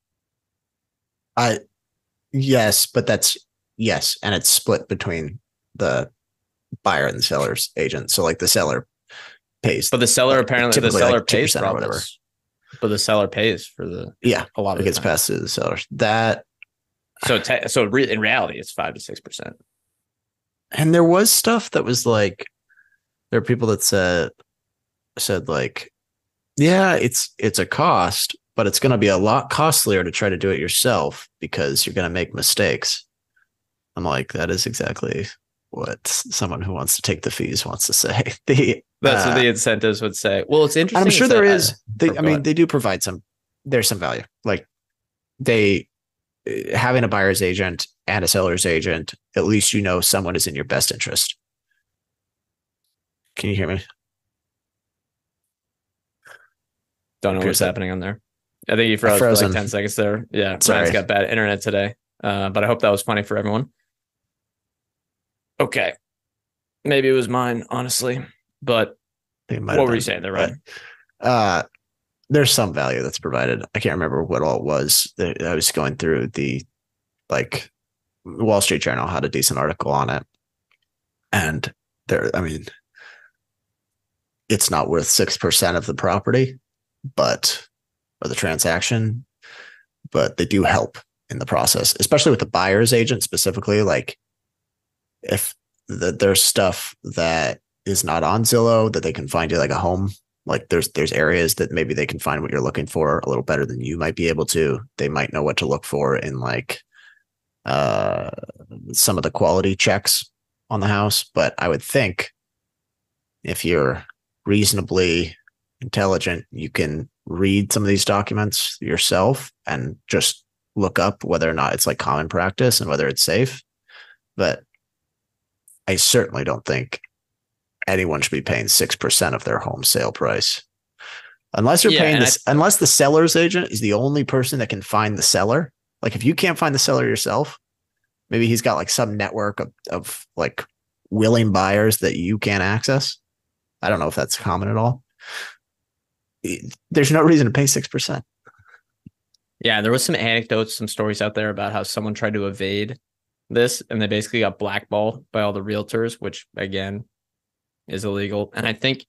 I yes, but that's yes, and it's split between the buyer and the seller's agent. So like the seller pays, But the seller Like, apparently the seller like pays for or whatever. But the seller pays for the yeah, a lot of it gets time. passed to the seller. That So te- so re- in reality, it's five to six percent. and there was stuff that was like there are people that said said like yeah it's it's a cost but it's going to be a lot costlier to try to do it yourself because you're going to make mistakes i'm like that is exactly what someone who wants to take the fees wants to say (laughs) the That's what uh, the incentives would say. Well, it's interesting. i'm sure there is they, i mean they do provide some there's some value like they uh, having a buyer's agent and a seller's agent at least you know someone is in your best interest can you hear me Don't know Appears what's that- happening on there. I think you froze for like 10 seconds there. Yeah. Sorry. Ryan's got bad internet today. Uh, but I hope that was funny for everyone. Okay. Maybe it was mine, honestly. But I think it might what were you saying there, Ryan? uh there's some value that's provided i can't remember what all it was i was going through the like wall street journal had a decent article on it and there i mean it's not worth 6% of the property but or the transaction but they do help in the process especially with the buyer's agent specifically like if the, there's stuff that is not on zillow that they can find you like a home like there's there's areas that maybe they can find what you're looking for a little better than you might be able to. They might know what to look for in like uh some of the quality checks on the house. But i would think if you're reasonably intelligent you can read some of these documents yourself and just look up whether or not it's like common practice and whether it's safe. But i certainly don't think anyone should be paying 6% of their home sale price. Unless you're Yeah, paying this, unless the seller's agent is the only person that can find the seller. Like if you can't find the seller yourself, maybe he's got like some network of, of like willing buyers that you can't access. I don't know if that's common at all. There's no reason to pay 6%. Yeah, there was some anecdotes, some stories out there about how someone tried to evade this and they basically got blackballed by all the realtors, which again is illegal. And I think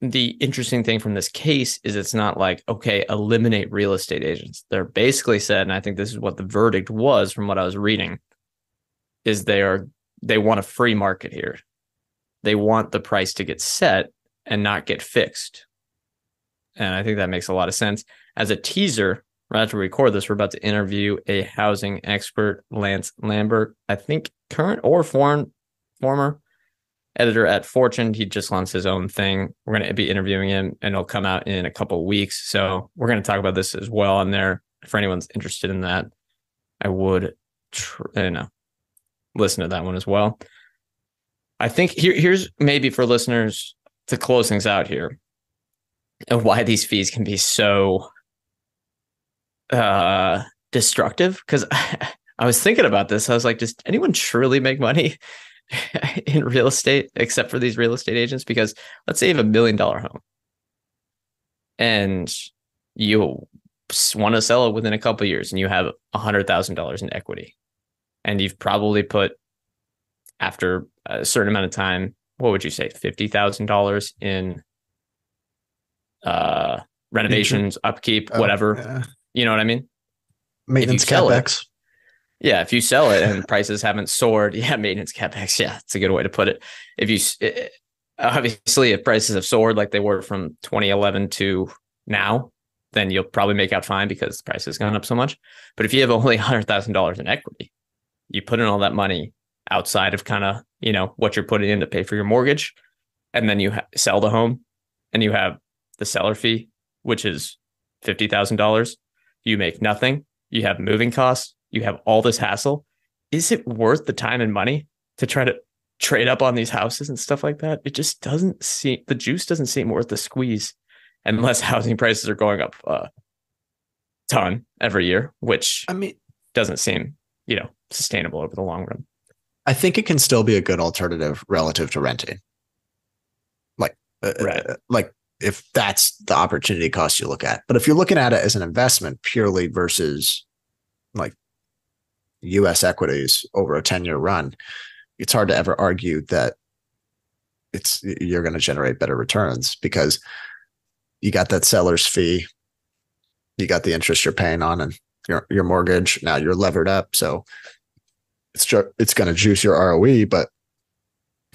the interesting thing from this case is it's not like, okay, eliminate real estate agents. They're basically said, and I think this is what the verdict was from what I was reading, is they are they want a free market here. They want the price to get set and not get fixed. And I think that makes a lot of sense. As a teaser, right after we record this, we're about to interview a housing expert, Lance Lambert. I think current or foreign former editor at Fortune. He just launched his own thing. We're going to be interviewing him, and it'll come out in a couple weeks. So we're going to talk about this as well on there. For anyone's interested in that, I would, tr- uh, you know, listen to that one as well. I think here, here's maybe for listeners to close things out here, and why these fees can be so uh destructive. Because (laughs) I was thinking about this, I was like, does anyone truly make money? (laughs) in real estate except for these real estate agents because let's say you have a million dollar home and you want to sell it within a couple years and you have a hundred thousand dollars in equity and you've probably put after a certain amount of time what would you say fifty thousand dollars in uh renovations upkeep Oh, whatever yeah. You know what i mean Maintenance sell it- capex. yeah, if you sell it and prices haven't soared, (laughs) yeah, maintenance capex, yeah, it's a good way to put it. If you s- eh, obviously if prices have soared like they were from 2011 to now, then you'll probably make out fine because the price has gone up so much. But if you have only (laughs) hundred thousand dollars in equity, you put in all that money outside of kind of you know what you're putting in to pay for your mortgage, and then you ha- sell the home, and you have the seller fee, which is fifty thousand dollars. You make nothing. You have moving costs. You have all this hassle. Is it worth the time and money to try to trade up on these houses and stuff like that? It just doesn't seem the juice doesn't seem worth the squeeze unless (laughs) housing prices are going up a ton every year, which I mean, doesn't seem, you know, sustainable over the long run. I think it can still be a good alternative relative to renting. Like, uh, Right. uh, like if that's the opportunity cost you look at. But if you're looking at it as an investment purely versus like US equities over a 10 year run, it's hard to ever argue that it's you're going to generate better returns because you got that seller's fee, you got the interest you're paying on and your your mortgage. Now you're levered up, so it's it's going to juice your ROE, but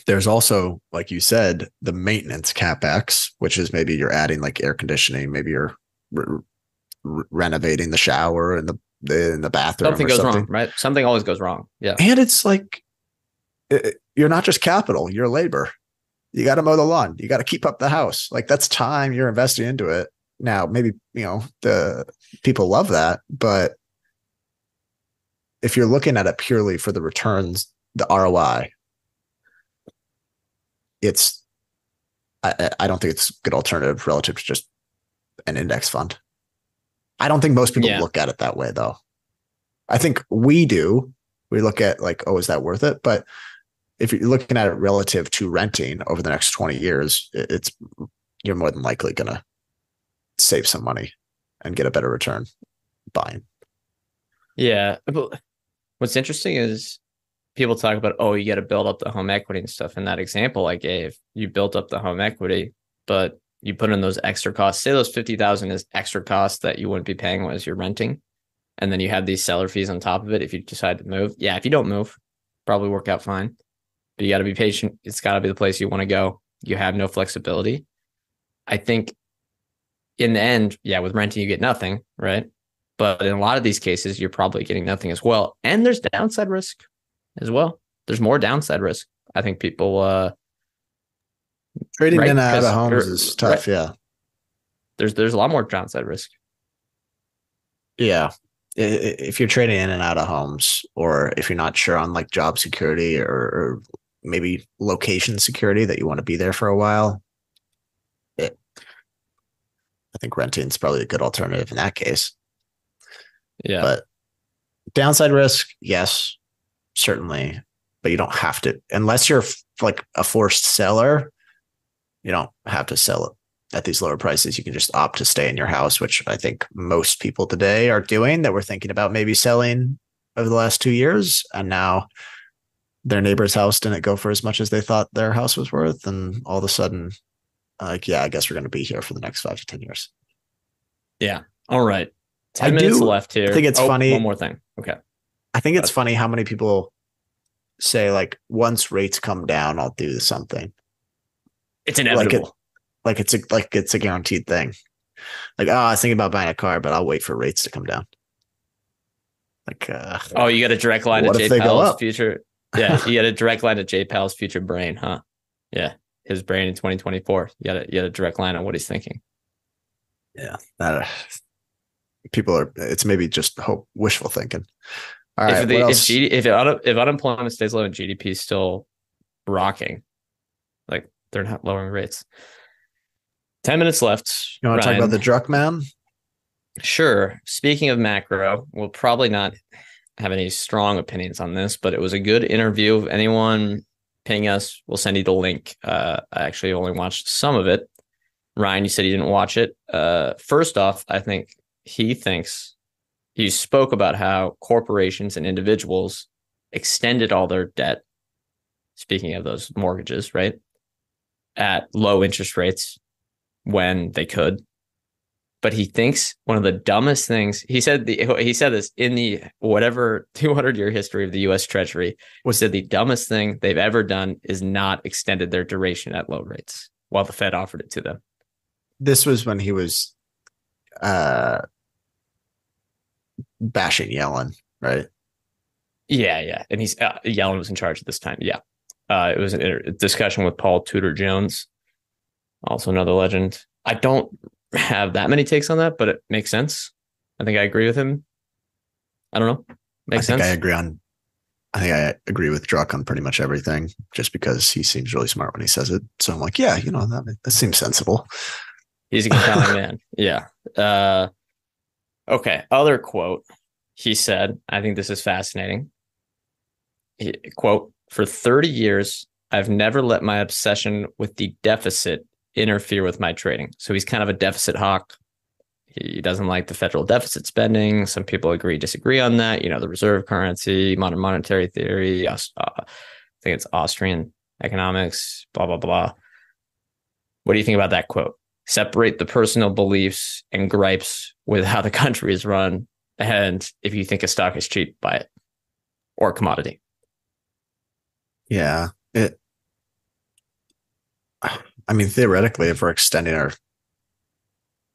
there's also, like you said, the maintenance capex, which is maybe you're adding like air conditioning, maybe you're re- re- renovating the shower and the in the bathroom Something goes something. wrong, right? Something always goes wrong. Yeah. And it's like uh, you're not just capital, you're labor. You got to mow the lawn. You got to keep up the house. Like that's time you're investing into it. Now, maybe, you know, the people love that, but if you're looking at it purely for the returns, the ROI, it's I, I- don't think it's a good alternative relative to just an index fund. I don't think most people Yeah. look at it that way though. I think we do. We look at like, oh, is that worth it? But if you're looking at it relative to renting over the next 20 years, it's you're more than likely gonna save some money and get a better return buying. Yeah. But what's interesting is people talk about, oh, you got to build up the home equity and stuff. In that example I gave, you built up the home equity, but you put in those extra costs. Say those 50,000 is extra costs that you wouldn't be paying as you're renting. And then you have these seller fees on top of it if you decide to move. Yeah. If you don't move, probably work out fine. But you got to be patient. It's got to be the place you want to go. You have no flexibility. I think in the end, yeah, with renting, you get nothing, right? But in a lot of these cases, you're probably getting nothing as well. And there's downside risk as well. There's more downside risk. I think people uh Trading Right, in and out of homes is tough. Yeah. there's there's a lot more downside risk. Yeah. If you're trading in and out of homes, or if you're not sure on like job security or, or maybe location security that you want to be there for a while, it, I think renting is probably a good alternative in that case. Yeah. But downside risk, yes, certainly, but you don't have to unless you're like a forced seller. You don't have to sell it at these lower prices. You can just opt to stay in your house, which I think most people today are doing. That we're thinking about maybe selling over the last two years, and now their neighbor's house didn't go for as much as they thought their house was worth, and all of a sudden, like, yeah, I guess we're going to be here for the next five to ten years. Yeah. All right. 10 I minutes do left here. I think it's Oh, funny- One more thing. Okay. I think it's funny how many people say like once rates come down, I'll do something. It's inevitable. Like it's a like it's a guaranteed thing. Like, oh, I was thinking about buying a car, but I'll wait for rates to come down. Like uh oh, you got a direct line to Jay Powell's future. Yeah, (laughs) you got a direct line to Jay Powell's future brain, huh? Yeah. His brain in 2024. You got a you got a direct line on what he's thinking. yeah, that, people are it's maybe just hope wishful thinking. All right. if the, if? GD, if, if unemployment stays low and GDP is still rocking, like they're not lowering rates. 10 minutes left. you want to talk about the Druckman? Sure. Speaking of macro, we'll probably not have any strong opinions on this, but it was a good interview. If anyone ping us, we'll send you the link. Uh, I actually only watched some of it. Ryan, you said you didn't watch it. Uh, first off, I think he thinks he spoke about how corporations and individuals extended all their debt. Speaking of those mortgages, right? At low interest rates when they could but he thinks one of the dumbest things he said the he said this in the whatever (laughs) 200 year history of the US Treasury was that the dumbest thing they've ever done is not extended their duration at low rates while the Fed offered it to them. This was when he was uh bashing Yellen, right? Yeah, yeah, and he's uh, Yellen was in charge at this time. Yeah, uh, it was an inter- discussion with Paul Tudor Jones, also another legend. I don't have that many takes on that, but it makes sense. I think I agree with him. I don't know. Makes I think sense. I agree on. I think I agree with Druck on pretty much everything, just because he seems really smart when he says it. So I'm like, yeah, you know, that, that seems sensible. He's a compelling man. Yeah. Uh, okay. Other quote. He said, I think this is fascinating. He, quote, for 30 years, I've never let my obsession with the deficit interfere with my trading. So he's kind of a deficit hawk. He doesn't like the federal deficit spending. Some people agree, disagree on that. You know, the reserve currency, modern monetary theory. Uh, I think it's Austrian economics, blah, blah, blah. What do you think about that quote? Separate the personal beliefs and gripes with how the country is run. And if you think a stock is cheap, buy it or a commodity. Yeah. It. I mean, theoretically, if we're extending our,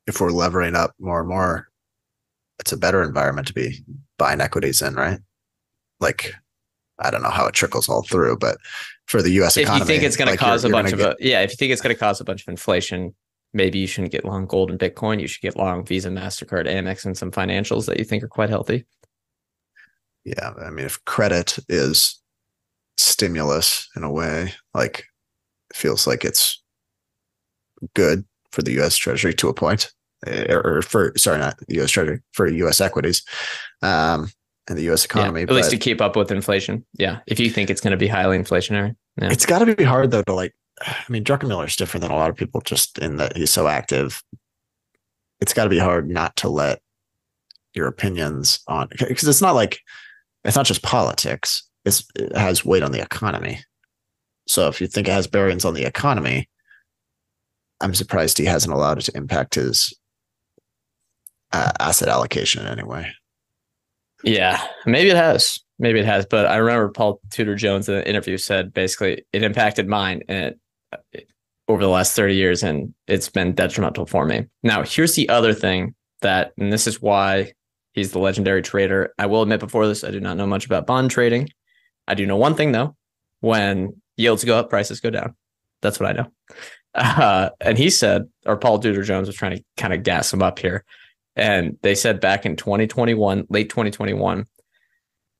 if we're levering up more and more, it's a better environment to be buying equities in, right? Like, I don't know how it trickles all through, but for the U.S. economy, If you think it's going like, to cause you're- a you're bunch of, gonna uh, yeah, if you think it's going to cause a bunch of inflation, maybe you shouldn't get long gold and Bitcoin. You should get long Visa, MasterCard, Amex, and some financials that you think are quite healthy. yeah i mean if credit is stimulus in a way like it feels like it's good for the us treasury to a point uh, or for sorry, not U.S. Treasury for U.S. equities, um, and the U.S. economy. Yeah, at least to keep up with inflation. Yeah, if you think it's going to be highly inflationary, yeah. it's got to be hard though to like. I mean, Druckenmiller is different than a lot of people, just in that he's so active. It's got to be hard not to let your opinions on because it's not like it's not just politics. It's, it has weight on the economy. So if you think it has bearings on the economy, I'm surprised he hasn't allowed it to impact his uh, asset allocation in any way. Yeah, maybe it has. Maybe it has. But I remember Paul Tudor Jones in the interview said basically it impacted mine and it, over the last 30 years, and it's been detrimental for me. Now, here's the other thing that, and this is why he's the legendary trader. I will admit before this, I do not know much about bond trading. I do know one thing though when yields go up, prices go down. That's what I know. Uh, and he said, or Paul Tudor Jones was trying to kind of gas him up here. And they said back in 2021, late 2021,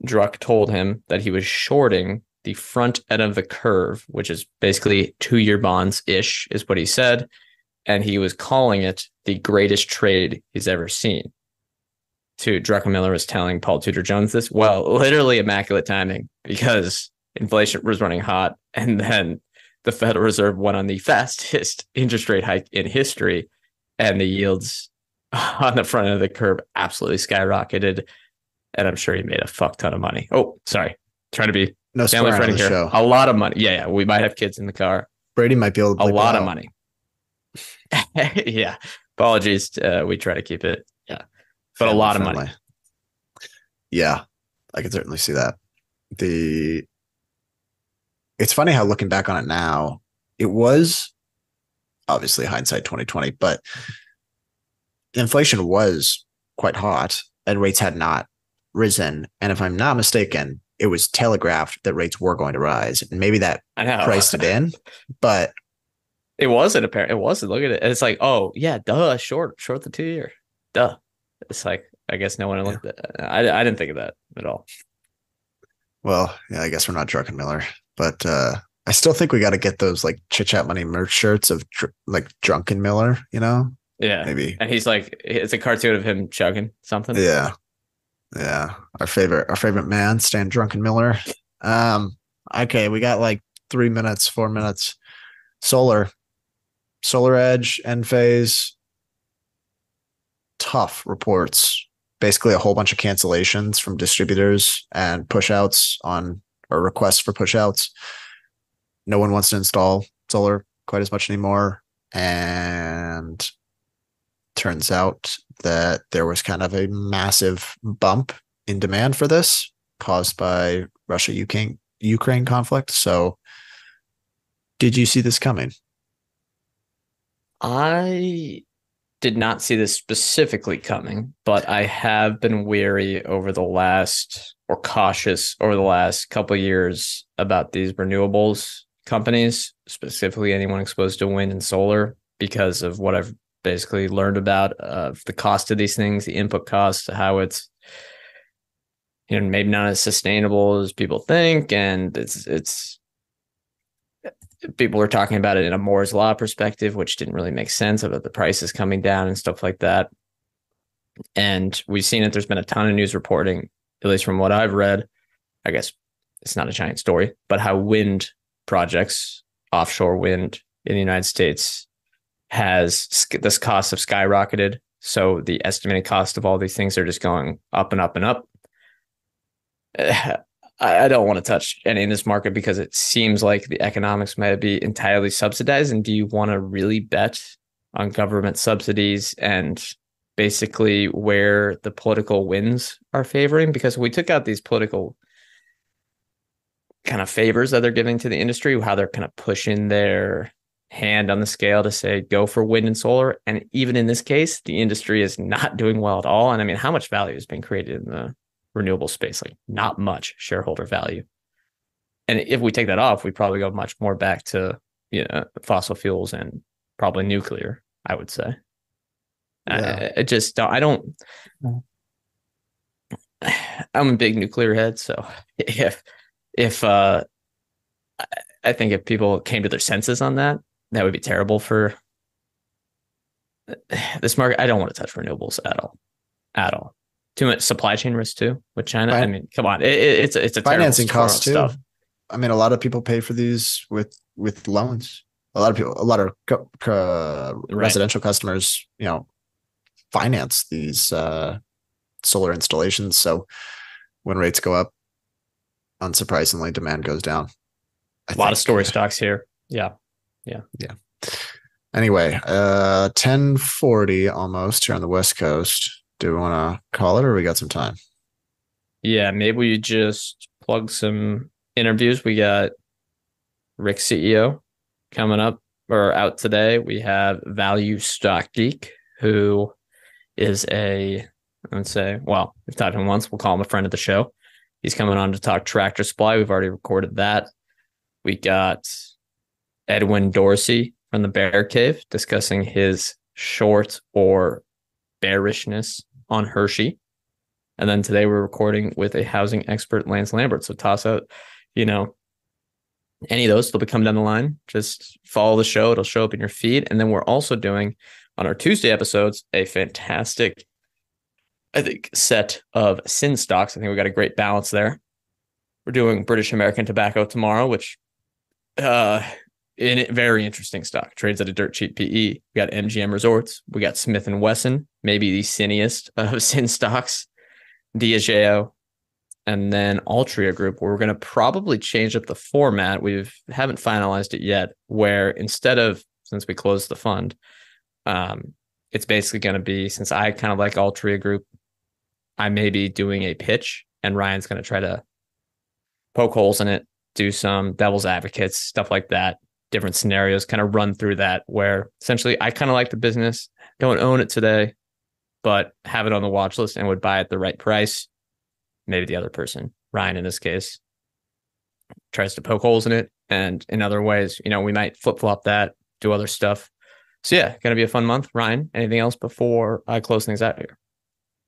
Druck told him that he was shorting the front end of the curve, which is basically two year bonds ish, is what he said. And he was calling it the greatest trade he's ever seen. To Druckenmiller was telling Paul Tudor Jones this. Well, literally immaculate timing because inflation was running hot. And then the Federal Reserve went on the fastest (laughs) interest rate hike in history, and the yields (laughs) on the front end of the curve absolutely skyrocketed. And I'm sure he made a fuck ton of money. Oh, sorry, trying to be no family friendly here. Show. A lot of money. Yeah, yeah. We might have kids in the car. Brady might be able to a lot of money. (laughs) yeah. Apologies. Uh, we try to keep it. Yeah, but family a lot friendly. of money. Yeah, I can certainly see that. The it's funny how looking back on it now, it was obviously hindsight 2020, but inflation was quite hot and rates had not risen. And if I'm not mistaken, it was telegraphed that rates were going to rise. And maybe that priced it in, (laughs) but it wasn't apparent. It wasn't. Look at it. It's like, oh yeah, duh, short, short the two year. Duh. It's like I guess no one looked yeah. at I I didn't think of that at all. Well, yeah, I guess we're not Druckenmiller. But uh, I still think we got to get those like chit chat money merch shirts of dr- like Drunken Miller, you know? Yeah. Maybe. And he's like, it's a cartoon of him chugging something. Yeah. Yeah. Our favorite, our favorite man, Stan Drunken Miller. Um, okay. We got like three minutes, four minutes. Solar, SolarEdge, Enphase. Tough reports. Basically, a whole bunch of cancellations from distributors and pushouts on or requests for pushouts. No one wants to install solar quite as much anymore. And turns out that there was kind of a massive bump in demand for this caused by Russia Ukraine Ukraine conflict. So did you see this coming? I did not see this specifically coming, but I have been weary over the last or cautious over the last couple years about these renewables companies, specifically anyone exposed to wind and solar, because of what I've basically learned about uh, the cost of these things, the input costs, how it's you know maybe not as sustainable as people think, and it's it's people were talking about it in a Moore's law perspective, which didn't really make sense about the prices coming down and stuff like that. And we've seen it. There's been a ton of news reporting, at least from what I've read. I guess it's not a giant story, but how wind projects, offshore wind in the United States, has this cost have skyrocketed. So the estimated cost of all these things are just going up and up and up. (sighs) I, don't want to touch any in this market because it seems like the economics might be entirely subsidized. And do you want to really bet on government subsidies and basically where the political winds are favoring? Because we took out these political kind of favors that they're giving to the industry, how they're kind of pushing their hand on the scale to say go for wind and solar. And even in this case, the industry is not (laughs) doing well at all. And I mean, how much value has been created in the renewable space, like not much shareholder value. And if we take that off, we probably go much more back to you know fossil fuels and probably nuclear. I would say. Yeah. I, I just I don't. (sighs) I'm a big nuclear head, so (laughs) if if uh, I think if people came to their senses on that, that would be terrible for (sighs) this market, I don't want to touch renewables at all, at all. Too much supply chain risk too with China. I mean, come on, it, it- it's a- it's a Financing cost too. stuff. I mean, a lot of people pay for these with with loans. A lot of people, a lot of co- co- residential customers, you know, finance these uh, solar installations. So when rates go up, unsurprisingly, demand goes down. I A lot of story stocks here. Yeah. Anyway, uh, ten forty almost here on the west coast. Do we want to call it, or we got some time? Yeah, maybe we just plug some interviews. We got Rick CEO coming up or out today. We have Value Stock Geek, who is a I would say, well, we've talked to him once. We'll call him a friend of the show. He's coming on to talk tractor supply. We've already recorded that. We got Edwin Dorsey from the Bear Cave discussing his short or bearishness on Hershey. And then today we're recording with a housing expert, Lance Lambert. So toss out, you know, any of those, they'll be coming down the line. Just follow the show, it'll show up in your feed. And then we're also doing on our Tuesday episodes a fantastic, I think, set of sin stocks. I think we got a great balance there. We're doing British American tobacco tomorrow, which uh in it, very interesting stock. Trades at a dirt cheap PE. We got MGM Resorts. We got Smith and Wesson, maybe the sinniest (laughs) of sin stocks. Diageo, and then Altria Group. Where we're going to probably change up the format. We haven't finalized it yet. Where instead of since we closed the fund, um, it's basically going to be since I kind of like Altria Group, I may be doing a pitch, and Ryan's going to try to poke holes in it, do some devil's advocates, stuff like that different scenarios, kind of run through that where essentially I kind of like the business, don't own it today, but have it on the watch list and would buy at the right price. Maybe the other person, Ryan in this case, tries to poke holes in it. And in other ways, you know, we might flip flop that, do other stuff. So yeah, gonna be a fun month. Ryan, anything else before I close things out here?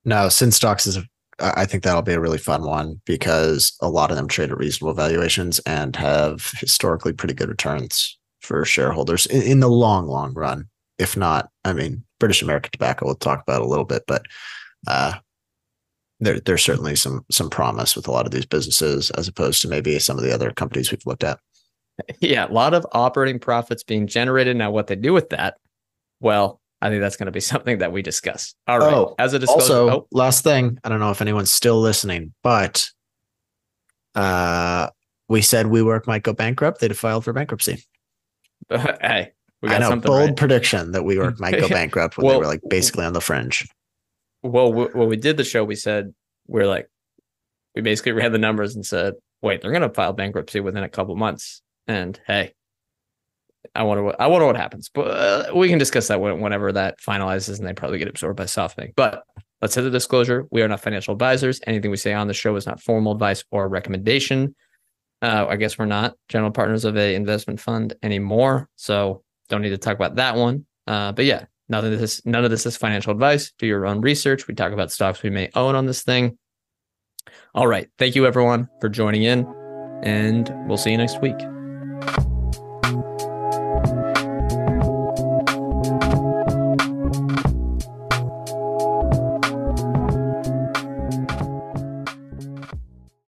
No, Sin Stocks is. A, I think that'll be a really fun one because a lot of them trade at reasonable valuations and have historically pretty good returns for shareholders in, in the long, long run. If not, I mean, British American Tobacco we'll talk about a little bit, but uh, there, there's certainly some some promise with a lot of these businesses as opposed to maybe some of the other companies we've looked at. (laughs) Yeah, a lot of operating profits being generated. Now, what they do with that, well, I think that's going to be (laughs) something that we discuss. All right. Oh, As a disclosure, Also, oh, last thing, I don't know if anyone's still listening, but uh, we said WeWork might go bankrupt. They'd have filed for bankruptcy. (laughs) hey, we I got know, something bold right. prediction that WeWork might go (laughs) bankrupt when Well- they were like basically on the fringe. Well, when we did the show, we said we're like, we basically ran the numbers and said, wait, they're going to file bankruptcy within a couple months. And hey, I wonder what I wonder what happens, but uh, we can discuss that whenever that finalizes, and they probably get absorbed by SoftBank. But let's hit the disclosure: we are not financial advisors. Anything we say on the show is not formal advice or recommendation. Uh, I guess we're not general partners of a investment fund anymore, so don't need to talk about that one. Uh, but yeah, none of this none of this is financial advice. Do your own research. We talk about stocks we may own on this thing. All right, thank you everyone for joining in, and we'll see you next week.